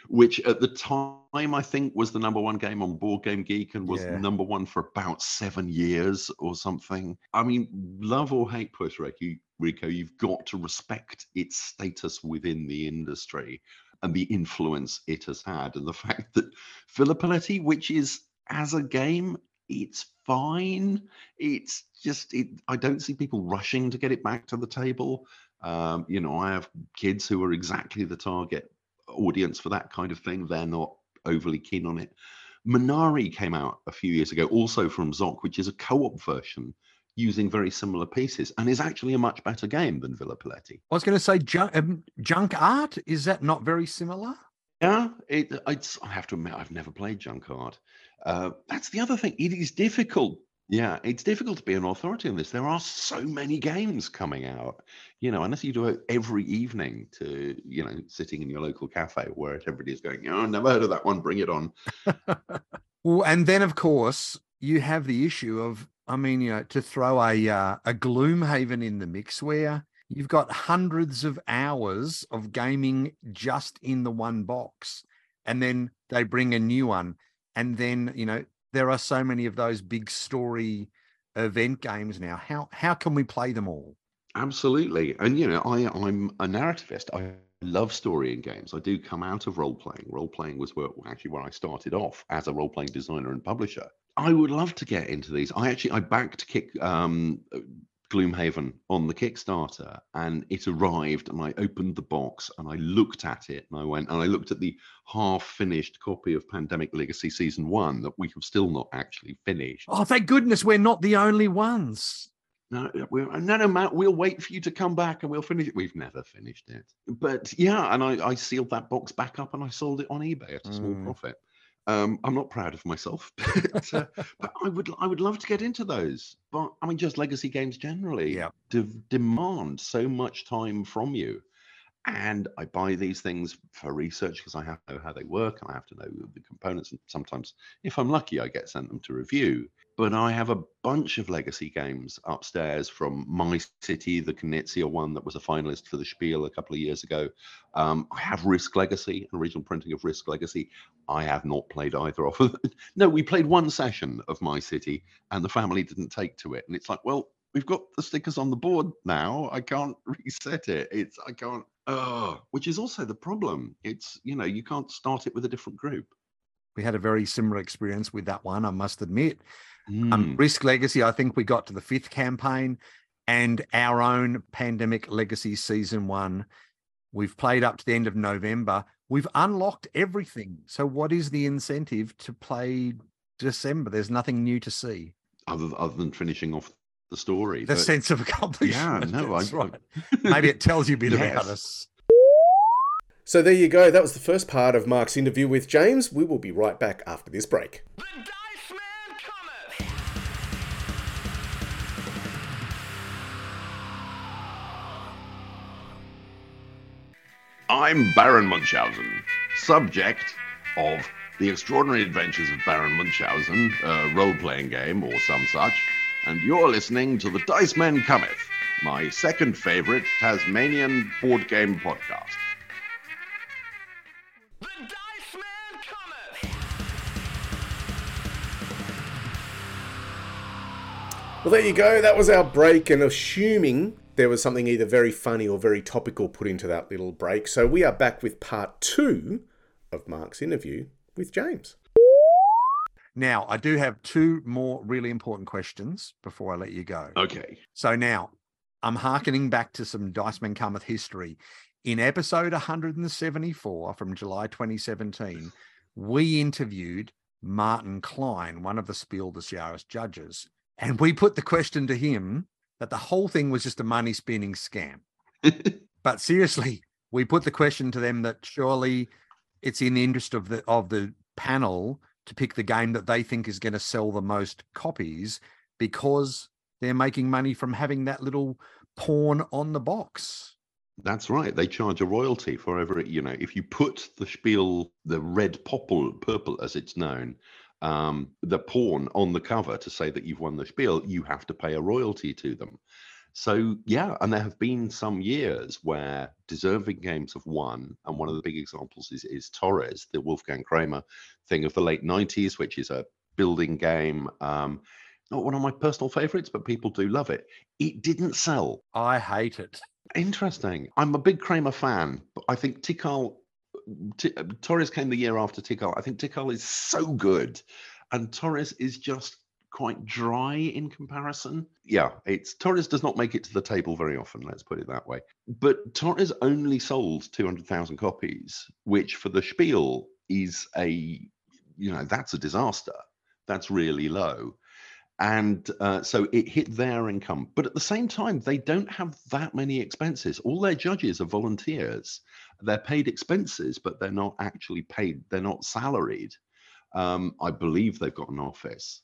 [SPEAKER 9] which at the time I think was the number one game on Board Game Geek and was
[SPEAKER 1] Yeah.
[SPEAKER 9] number one for about seven years or something. I mean, love or hate Puerto Rico, Rico, you've got to respect its status within the industry and the influence it has had, and the fact that Villa Paletti, which is as a game, it's fine. It's just it. I don't see people rushing to get it back to the table. Um, you know, I have kids who are exactly the target audience for that kind of thing. They're not overly keen on it. Menara came out a few years ago, also from Zoch, which is a co-op version using very similar pieces, and is actually a much better game than Villa Paletti.
[SPEAKER 1] I was going to say junk, um, junk art. Is that not very similar?
[SPEAKER 9] Yeah, it, it's, I have to admit, I've never played Junk Art. Uh, that's the other thing. It is difficult Yeah, it's difficult to be an authority on this. There are so many games coming out, you know, unless you do it every evening to, you know, sitting in your local cafe where everybody is going, oh, never heard of that one, bring it on.
[SPEAKER 1] Well, and then of course you have the issue of, I mean, you know, to throw a uh, a Gloomhaven in the mix where you've got hundreds of hours of gaming just in the one box, and then they bring a new one, and then you know there are so many of those big story event games now. How how can we play them all?
[SPEAKER 9] Absolutely. And, you know, I, I'm a narrativist. I love story in games. I do come out of role playing. Role playing was where, actually where I started off as a role playing designer and publisher. I would love to get into these. I actually I backed Kick um, Gloomhaven on the Kickstarter, and it arrived, and I opened the box and I looked at it, and I went and I looked at the half-finished copy of Pandemic Legacy Season One that we have still not actually finished.
[SPEAKER 1] Oh, thank goodness we're not the only ones.
[SPEAKER 9] No, we're, no, no, Matt, we'll wait for you to come back and we'll finish it. We've never finished it. But yeah, and I, I sealed that box back up and I sold it on eBay at a small
[SPEAKER 1] Mm.
[SPEAKER 9] profit. Um, I'm not proud of myself, but, uh, but I would I would love to get into those. But I mean, just legacy games generally
[SPEAKER 1] Yeah.
[SPEAKER 9] de- demand so much time from you. And I buy these things for research because I have to know how they work and I have to know the components. And sometimes, if I'm lucky, I get sent them to review. But I have a bunch of legacy games upstairs from My City, the Knizia one that was a finalist for the Spiel a couple of years ago. Um, I have Risk Legacy, an original printing of Risk Legacy. I have not played either of them. no, we played one session of My City and the family didn't take to it. And it's like, well, we've got the stickers on the board now. I can't reset it. It's, I can't, oh, which is also the problem. It's, you know, you can't start it with a different group.
[SPEAKER 1] We had a very similar experience with that one, I must admit.
[SPEAKER 9] Mm.
[SPEAKER 1] Um, Risk Legacy, I think we got to the fifth campaign and our own Pandemic Legacy Season One. We've played up to the end of November. We've unlocked everything. So, what is the incentive to play December? There's nothing new to see.
[SPEAKER 9] other, other than finishing off the story.
[SPEAKER 1] The
[SPEAKER 9] but-
[SPEAKER 1] sense of accomplishment.
[SPEAKER 9] Yeah, no,
[SPEAKER 1] that's
[SPEAKER 9] I-
[SPEAKER 1] right. Maybe it tells you a bit about
[SPEAKER 9] Yes.
[SPEAKER 1] us.
[SPEAKER 2] So there you go. That was the first part of Mark's interview with James. We will be right back after this break.
[SPEAKER 4] The Dice Man cometh.
[SPEAKER 9] I'm Baron Munchausen, subject of The Extraordinary Adventures of Baron Munchausen, a role playing game or some such, and you're listening to The Dice Men Cometh, my second favorite Tasmanian board game podcast.
[SPEAKER 4] The Dice Man cometh.
[SPEAKER 2] Well, there you go. That was our break, and assuming there was something either very funny or very topical put into that little break. So we are back with part two of Mark's interview with James.
[SPEAKER 1] Now, I do have two more really important questions before I let you go.
[SPEAKER 9] Okay.
[SPEAKER 1] So now I'm hearkening back to some Dice Men Cometh history. In episode 174 from July 2017, we interviewed Martin Klein, one of the Spiel des Jahres judges, and we put the question to him that the whole thing was just a money spinning scam. but seriously, we put the question to them that surely it's in the interest of the of the panel to pick the game that they think is going to sell the most copies because they're making money from having that little pawn on the box.
[SPEAKER 9] That's right. They charge a royalty for every, you know, if you put the spiel, the red popple, purple as it's known, um, the pawn on the cover to say that you've won the spiel, you have to pay a royalty to them. So yeah, and there have been some years where deserving games have won, and one of the big examples is is Torres, the Wolfgang Kramer thing of the late '90s, which is a building game. Um, not one of my personal favorites, but people do love it. It didn't sell.
[SPEAKER 1] I hate it.
[SPEAKER 9] Interesting. I'm a big Kramer fan, but I think Tikal, T- Torres came the year after Tikal. I think Tikal is so good, and Torres is just quite dry in comparison. Yeah, it's Torres does not make it to the table very often. Let's put it that way. But Torres only sold two hundred thousand copies, which for the Spiel is a, you know, that's a disaster. That's really low and uh, so it hit their income but at the same time they don't have that many expenses all their judges are volunteers they're paid expenses but they're not actually paid they're not salaried um, i believe they've got an office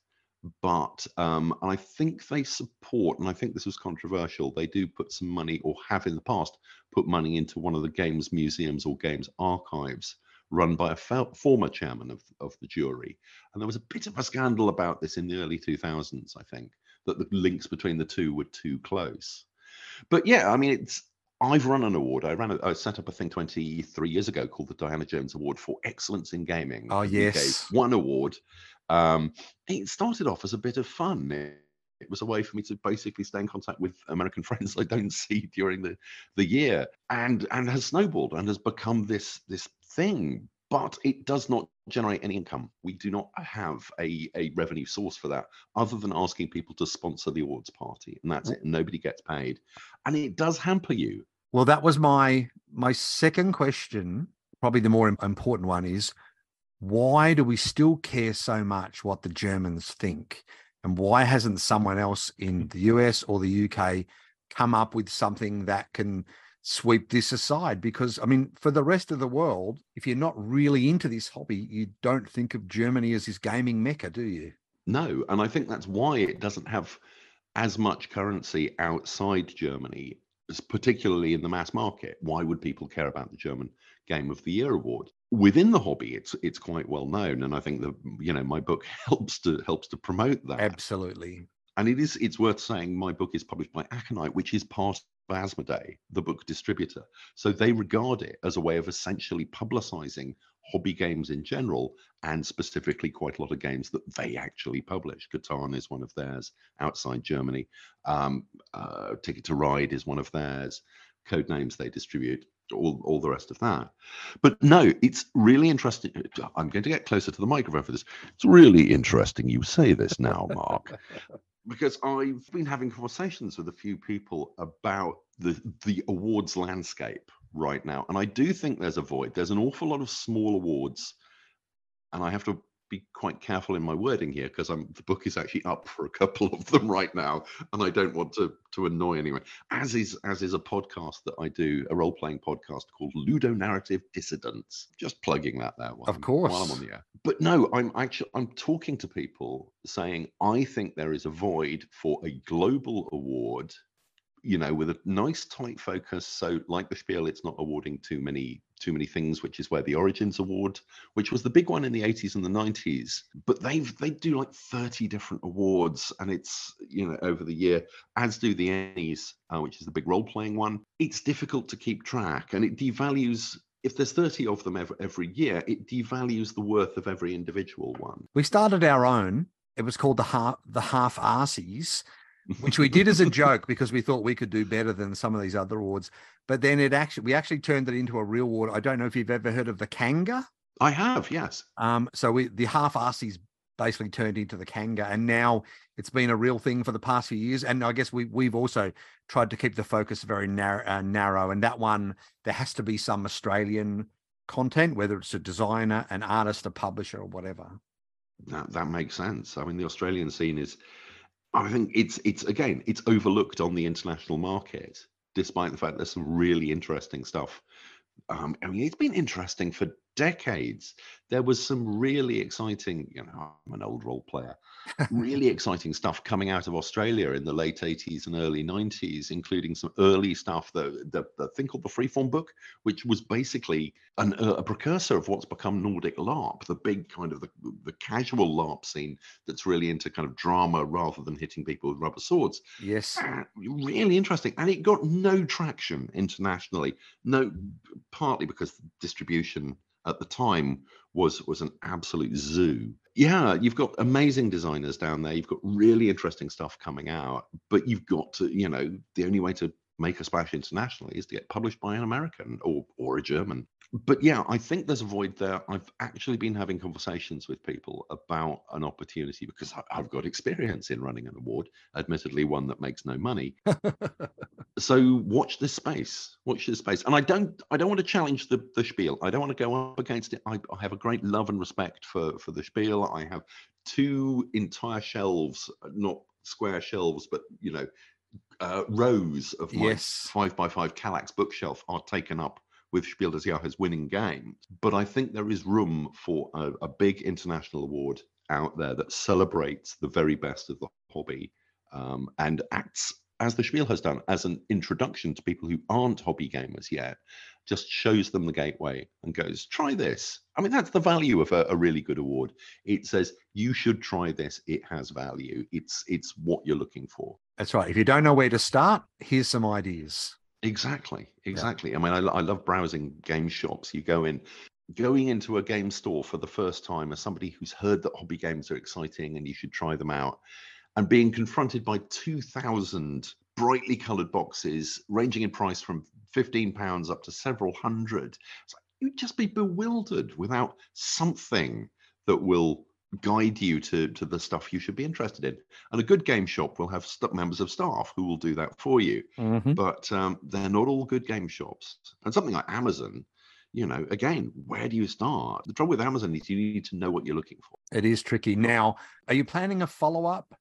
[SPEAKER 9] but um, and I think they support, and I think this was controversial. They do put some money, or have in the past put money into one of the games museums or games archives run by a fel- former chairman of, of the jury. And there was a bit of a scandal about this in the early 2000s, I think, that the links between the two were too close. But yeah, I mean, it's I've run an award. I ran a, I set up a thing 23 years ago called the Diana Jones Award for Excellence in Gaming.
[SPEAKER 1] Oh, yes.
[SPEAKER 9] one award. Um, it started off as a bit of fun. It, it was a way for me to basically stay in contact with American friends I don't see during the, the year, and and has snowballed and has become this this thing. But it does not generate any income. We do not have a, a revenue source for that, other than asking people to sponsor the awards party, and that's it. Nobody gets paid, and it does hamper you.
[SPEAKER 1] Well, that was my my second question. Probably the more important one is why do we still care so much what the Germans think? And why hasn't someone else in hmm. the US or the UK come up with something that can sweep this aside? Because, I mean, for the rest of the world, if you're not really into this hobby, you don't think of Germany as this gaming mecca, do you?
[SPEAKER 9] No, and I think that's why it doesn't have as much currency outside Germany, particularly in the mass market. Why would people care about the German Game of the Year award? Within the hobby, it's it's quite well known, and I think the you know my book helps to helps to promote that.
[SPEAKER 1] Absolutely.
[SPEAKER 9] And it is it's worth saying my book is published by Aconite, which is part of Asmodee, the book distributor. So they regard it as a way of essentially publicizing hobby games in general and specifically quite a lot of games that they actually publish. Catan is one of theirs outside Germany. Um, uh, Ticket to Ride is one of theirs. Code names they distribute. All, all the rest of that. But no, it's really interesting. I'm going to get closer to the microphone for this. It's really interesting you say this now, Mark because I've been having conversations with a few people about the the awards landscape right now, and I do think there's a void. There's an awful lot of small awards, and I have to be quite careful in my wording here because I'm the book is actually up for a couple of them right now, and I don't want to to annoy anyone. As is as is a podcast that I do, a role playing podcast called Ludo Narrative Dissonance. Just plugging that there
[SPEAKER 1] Of
[SPEAKER 9] I'm- while I'm
[SPEAKER 1] course.
[SPEAKER 9] on the air. But no, I'm actually I'm talking to people saying I think there is a void for a global award, you know, with a nice tight focus. So like the Spiel, it's not awarding too many too many things, which is where the Origins Award, which was the big one in the 80s and the 90s. But they've they do like 30 different awards, and it's you know over the year, as do the Ennies, uh, which is the big role playing one. It's difficult to keep track, and it devalues. If there's 30 of them every, every year, it devalues the worth of every individual one.
[SPEAKER 1] We started our own. It was called the half the half arsies, which we did as a joke because we thought we could do better than some of these other awards. But then it actually we actually turned it into a real award. I don't know if you've ever heard of the Kanga.
[SPEAKER 9] I have, yes.
[SPEAKER 1] Um, so we the half arsies basically turned into the Kanga, and now it's been a real thing for the past few years. And I guess we we've also tried to keep the focus very narrow, uh, narrow. And that one there has to be some Australian content, whether it's a designer, an artist, a publisher, or whatever.
[SPEAKER 9] That that makes sense. I mean, the Australian scene is, I think it's it's again it's overlooked on the international market, despite the fact there's some really interesting stuff. Um, I mean, it's been interesting for decades. There was some really exciting, you know, I'm an old role player, really exciting stuff coming out of Australia in the late 80s and early 90s, including some early stuff, the, the, the thing called the Freeform book, which was basically an, uh, a precursor of what's become Nordic LARP, the big kind of the, the casual LARP scene that's really into kind of drama rather than hitting people with rubber swords.
[SPEAKER 1] Yes.
[SPEAKER 9] Uh, really interesting. And it got no traction internationally. No, partly because distribution at the time was was an absolute zoo. Yeah, you've got amazing designers down there. You've got really interesting stuff coming out, but you've got to, you know, the only way to make a splash internationally is to get published by an American or or a German. But yeah, I think there's a void there. I've actually been having conversations with people about an opportunity because I've got experience in running an award, admittedly one that makes no money. so watch this space. Watch this space. And I don't I don't want to challenge the the spiel. I don't want to go up against it. I, I have a great love and respect for for the spiel. I have two entire shelves, not square shelves, but you know, uh, rows of my
[SPEAKER 1] Yes.
[SPEAKER 9] five by five Kallax bookshelf are taken up with Spiel des Jahres winning games. But I think there is room for a, a big international award out there that celebrates the very best of the hobby um, and acts as the Spiel has done as an introduction to people who aren't hobby gamers yet, just shows them the gateway and goes, try this. I mean, that's the value of a, a really good award. It says you should try this. It has value. It's it's what you're looking for.
[SPEAKER 1] That's right. If you don't know where to start, here's some ideas.
[SPEAKER 9] Exactly, exactly. I mean, I, I love browsing game shops. You go in, going into a game store for the first time as somebody who's heard that hobby games are exciting and you should try them out, and being confronted by 2,000 brightly coloured boxes ranging in price from 15 pounds up to several hundred. It's like, you'd just be bewildered without something that will guide you to to the stuff you should be interested in. And a good game shop will have st- members of staff who will do that for you.
[SPEAKER 1] Mhm.
[SPEAKER 9] But um, they're not all good game shops. And something like Amazon, you know, again, where do you start? The trouble with Amazon is you need to know what you're looking for.
[SPEAKER 1] It is tricky. Now, are you planning a follow up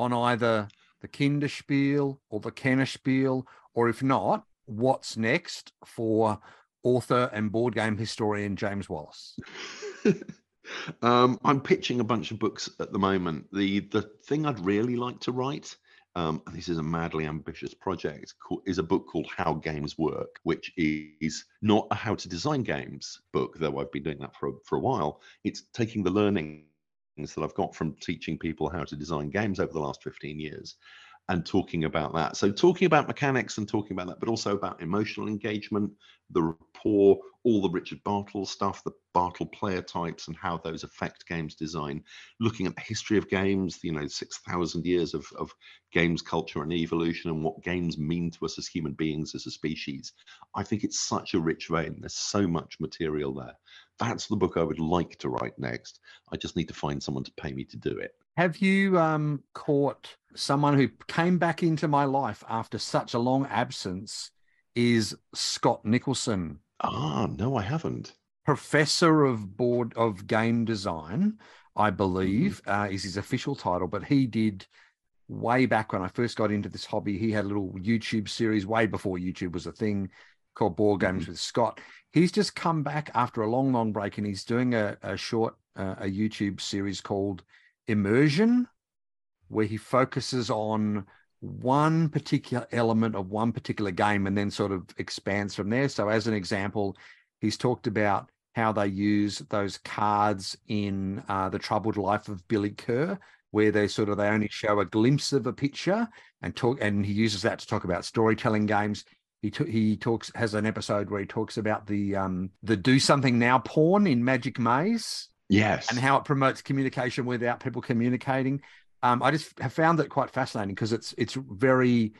[SPEAKER 1] on either the Kinderspiel or the Kennerspiel? Or if not, what's next for author and board game historian James Wallis?
[SPEAKER 9] um, I'm pitching a bunch of books at the moment. The the thing I'd really like to write, um, and this is a madly ambitious project, is a book called How Games Work, which is not a how to design games book, though I've been doing that for a, for a while. It's taking the learnings that I've got from teaching people how to design games over the last 15 years and talking about that. So talking about mechanics and talking about that, but also about emotional engagement, the rapport, all the Richard Bartle stuff, the Bartle player types and how those affect games design, looking at the history of games, you know, 6,000 years of, of games culture and evolution and what games mean to us as human beings, as a species. I think it's such a rich vein. There's so much material there. That's the book I would like to write next. I just need to find someone to pay me to do it.
[SPEAKER 1] Have you um, caught someone who came back into my life after such a long absence? Is Scott Nicholson,
[SPEAKER 9] Ah, no, I haven't.
[SPEAKER 1] professor of board of game design, I believe,
[SPEAKER 9] Mm-hmm.
[SPEAKER 1] uh, is his official title. But he did way back when I first got into this hobby. He had a little YouTube series way before YouTube was a thing called Board Games
[SPEAKER 9] Mm-hmm.
[SPEAKER 1] with Scott. He's just come back after a long, long break, and he's doing a, a short uh, a YouTube series called Immersion, where he focuses on one particular element of one particular game and then sort of expands from there. So, as an example, he's talked about how they use those cards in uh, the troubled life of Billy Kerr, where they sort of they only show a glimpse of a picture and talk, and he uses that to talk about storytelling games. He t- he talks has an episode where he talks about the um the do something now pawn in Magic Maze
[SPEAKER 9] Yes.
[SPEAKER 1] and how it promotes communication without people communicating. Um, I just have found that quite fascinating because it's it's very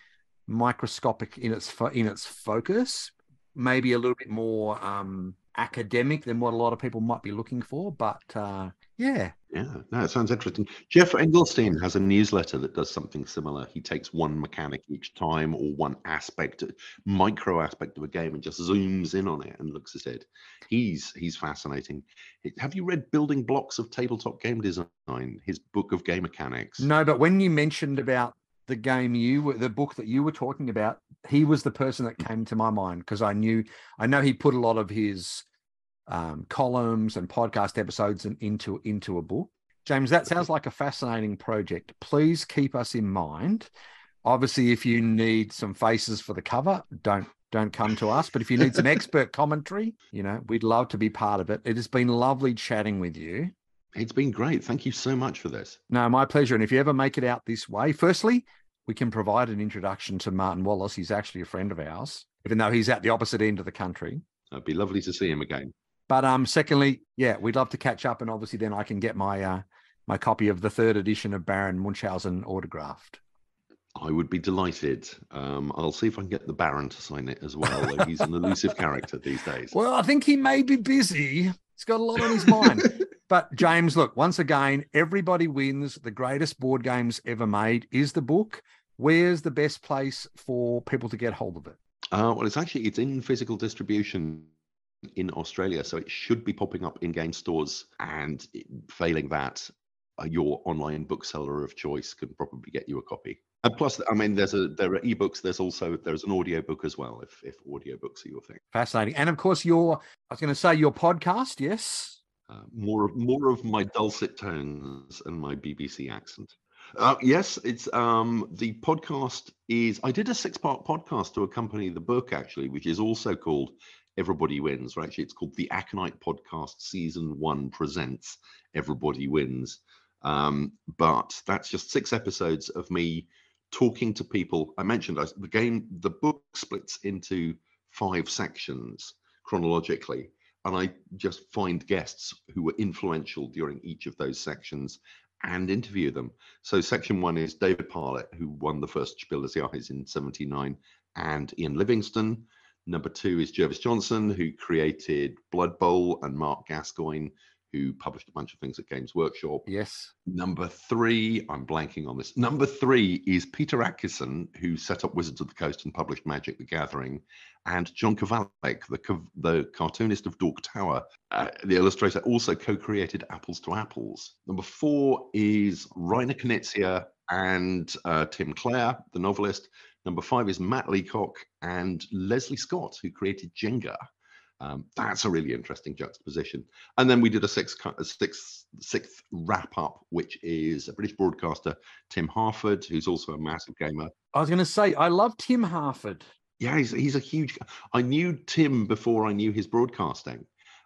[SPEAKER 1] microscopic in its fo- in its focus, maybe a little bit more um, academic than what a lot of people might be looking for. But uh, yeah,
[SPEAKER 9] Yeah, no, it sounds interesting. Geoff Engelstein has a newsletter that does something similar. He takes one mechanic each time or one aspect, micro aspect of a game and just zooms in on it and looks at it. He's he's fascinating. Have you read Building Blocks of Tabletop Game Design? His book of game mechanics.
[SPEAKER 1] no. But when you mentioned about the game you were the book that you were talking about, he was the person that came to my mind because I knew I know he put a lot of his um, columns and podcast episodes in, into into a book. James, that sounds like a fascinating project. Please keep us in mind. Obviously, if you need some faces for the cover, don't don't come to us. But if you need some expert commentary, you know, we'd love to be part of it. It has been lovely chatting with you.
[SPEAKER 9] It's been great. Thank you so much for this.
[SPEAKER 1] No, my pleasure. And if you ever make it out this way, firstly, we can provide an introduction to Martin Wallace. He's actually a friend of ours, even though he's at the opposite end of the country.
[SPEAKER 9] It'd be lovely to see him again.
[SPEAKER 1] But um, secondly, yeah, we'd love to catch up, and obviously then I can get my uh, my copy of the third edition of Baron Munchausen autographed.
[SPEAKER 9] I would be delighted. Um, I'll see if I can get the Baron to sign it as well. he's an elusive character these days.
[SPEAKER 1] Well, I think he may be busy. He's got a lot on his mind. but James, look, once again, everybody wins. The greatest board games ever made is the book. Where's the best place for people to get hold of it?
[SPEAKER 9] Uh, well, it's actually it's in physical distribution in Australia, so it should be popping up in game stores. And failing that, uh, your online bookseller of choice can probably get you a copy. And plus, I mean, there's a there are ebooks. There's also there's an audiobook as well, if if audiobooks are your thing.
[SPEAKER 1] Fascinating. And of course, your I was going to say your podcast, yes.
[SPEAKER 9] Uh, more of more of my dulcet tones and my BBC accent. Uh, yes, it's um, the podcast is. I did a six-part podcast to accompany the book actually, which is also called Everybody Wins. Or actually, it's called the Aconite Podcast Season One presents Everybody Wins. Um, but that's just six episodes of me talking to people. I mentioned I, the game. The book splits into five sections chronologically, and I just find guests who were influential during each of those sections and interview them. So section one is David Parlett, who won the first Spiel des Jahres in 79, and Ian Livingstone. Number two is Jervis Johnson, who created Blood Bowl, and Mark Gascoigne, who published a bunch of things at Games Workshop.
[SPEAKER 10] Yes.
[SPEAKER 9] Number three, I'm blanking on this. Number three is Peter Adkison, who set up Wizards of the Coast and published Magic the Gathering, and John Kovalik, the, the cartoonist of Dork Tower, uh, the illustrator, also co created Apples to Apples. Number four is Reiner Knizia and uh, Tim Clare, the novelist. Number five is Matt Leacock and Leslie Scott, who created Jenga. Um, that's a really interesting juxtaposition. And then we did a six, a six, sixth wrap up, which is a British broadcaster, Tim Harford, who's also a massive gamer.
[SPEAKER 10] I was going to say, I love Tim Harford.
[SPEAKER 9] Yeah, he's, he's a huge. I knew Tim before I knew his broadcasting.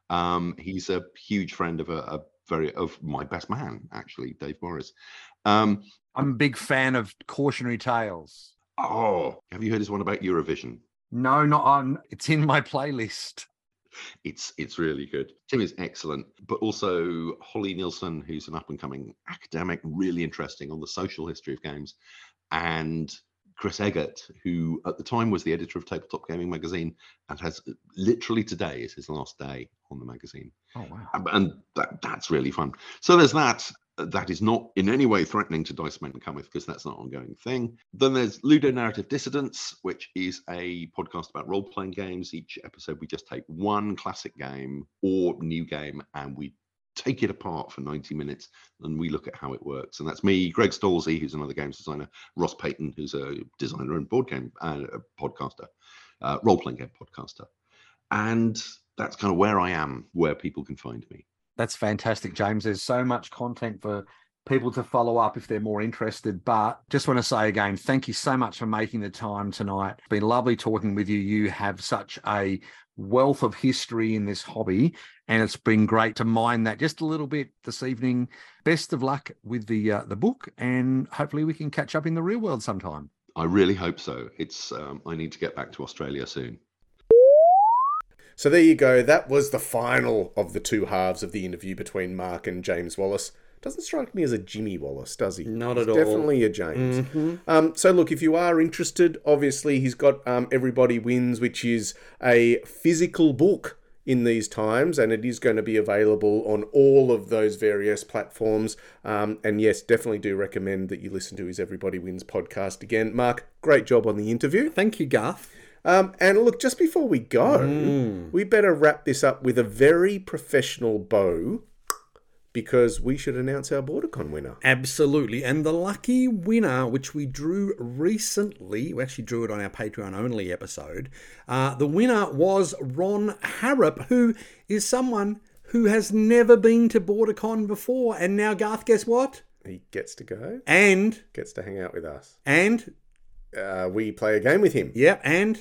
[SPEAKER 9] Um, he's a huge friend of a, a very of my best man, actually, Dave Morris. Um,
[SPEAKER 10] I'm a big fan of Cautionary Tales.
[SPEAKER 9] Oh, have you heard this one about Eurovision?
[SPEAKER 10] No, not on. It's in my playlist.
[SPEAKER 9] it's it's really good. Tim is excellent, but also Holly Nielsen, who's an up and coming academic, really interesting on the social history of games, and Chris Eggett, who at the time was the editor of Tabletop Gaming magazine and has literally today is his last day on the magazine.
[SPEAKER 10] Oh wow.
[SPEAKER 9] And- and that, that's really fun. So there's that. That is not in any way threatening to Dice Men Cometh because that's not an ongoing thing. Then there's Ludo Narrative Dissonance, which is a podcast about role playing games. Each episode, we just take one classic game or new game and we take it apart for 90 minutes and we look at how it works. And that's me, Greg Stolze, who's another games designer, Ross Payton, who's a designer and board game uh, podcaster, uh, role playing game podcaster. And that's kind of where I am, where people can find me.
[SPEAKER 10] That's fantastic, James. There's so much content for people to follow up if they're more interested. But just want to say again, thank you so much for making the time tonight. It's been lovely talking with you. You have such a wealth of history in this hobby, and it's been great to mine that just a little bit this evening. Best of luck with the uh, the book, and hopefully we can catch up in the real world sometime.
[SPEAKER 9] I really hope so. It's um, I need to get back to Australia soon.
[SPEAKER 2] So there you go. That was the final of the two halves of the interview between Mark and James Wallis. Doesn't strike me as a Jimmy Wallace, does he?
[SPEAKER 1] Not
[SPEAKER 2] He's
[SPEAKER 1] at all. Mm-hmm.
[SPEAKER 2] Definitely a James. Um, so look, if you are interested, obviously he's got um, Everybody Wins, which is a physical book in these times, and it is going to be available on all of those various platforms. Um, and yes, definitely do recommend that you listen to his Everybody Wins podcast again. Mark, great job on the interview.
[SPEAKER 1] Thank you, Garth.
[SPEAKER 2] Um, and look, just before we go,
[SPEAKER 1] Mm.
[SPEAKER 2] we better wrap this up with a very professional bow because we should announce our BorderCon winner.
[SPEAKER 1] Absolutely. And the lucky winner, which we drew recently, we actually drew it on our Patreon only episode. Uh, the winner was Ron Harrop, who is someone who has never been to BorderCon before. And now, Garth, guess what?
[SPEAKER 2] He gets to go,
[SPEAKER 1] And,
[SPEAKER 2] gets to hang out with us.
[SPEAKER 1] and,
[SPEAKER 2] Uh, we play a game with him.
[SPEAKER 1] yep, and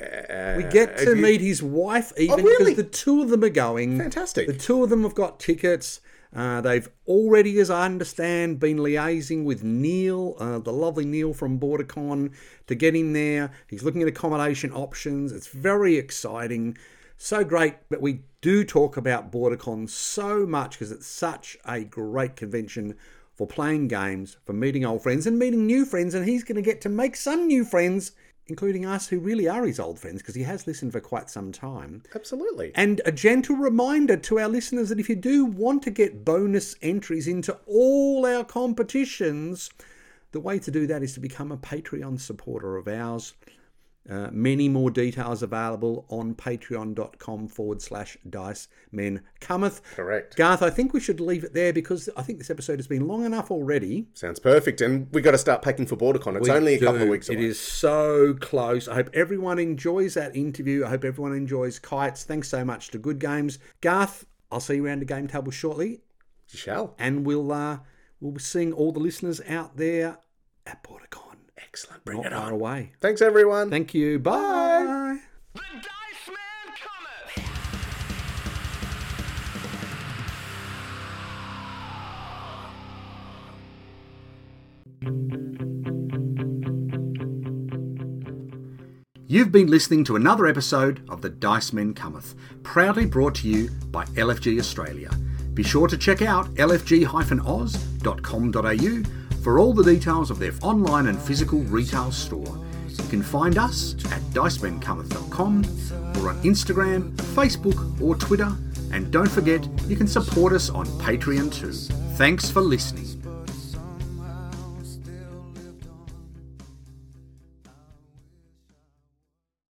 [SPEAKER 2] Uh,
[SPEAKER 1] we get to
[SPEAKER 2] you-
[SPEAKER 1] meet his wife even
[SPEAKER 2] really?
[SPEAKER 1] because the two of them are going.
[SPEAKER 2] Fantastic.
[SPEAKER 1] The two of them have got tickets. Uh, they've already, as I understand, been liaising with Neil, uh, the lovely Neil from BorderCon, to get him there. He's looking at accommodation options. It's very exciting. So great that we do talk about BorderCon so much because it's such a great convention for playing games, for meeting old friends and meeting new friends. And he's going to get to make some new friends, including us who really are his old friends because he has listened for quite some time.
[SPEAKER 2] Absolutely.
[SPEAKER 1] And a gentle reminder to our listeners that if you do want to get bonus entries into all our competitions, the way to do that is to become a Patreon supporter of ours. Uh, many more details available on patreon.com forward slash dice men cometh.
[SPEAKER 2] Correct.
[SPEAKER 1] Garth, I think we should leave it there because I think this episode has been long enough already.
[SPEAKER 2] Sounds perfect. And we got to start packing for BorderCon. It's
[SPEAKER 1] We
[SPEAKER 2] only a couple of weeks away.
[SPEAKER 1] It is so close. I hope everyone enjoys that interview. I hope everyone enjoys kites. Thanks so much to Good Games. Garth,
[SPEAKER 6] I'll see you around the game table shortly,
[SPEAKER 2] You shall.
[SPEAKER 6] and we'll uh, we'll be seeing all the listeners out there at BorderCon.
[SPEAKER 2] Excellent. Bring
[SPEAKER 6] Not
[SPEAKER 2] it
[SPEAKER 6] far
[SPEAKER 2] on.
[SPEAKER 6] away.
[SPEAKER 2] Thanks, everyone.
[SPEAKER 6] Thank you. Bye.
[SPEAKER 4] The Dice Man cometh!
[SPEAKER 1] You've been listening to another episode of The Dice Men Cometh, proudly brought to you by LFG Australia. Be sure to check out lfg-oz.com.au for all the details of their online and physical retail store. You can find us at dicemencometh.com or on Instagram, Facebook, or Twitter. And don't forget, you can support us on Patreon too. Thanks for listening.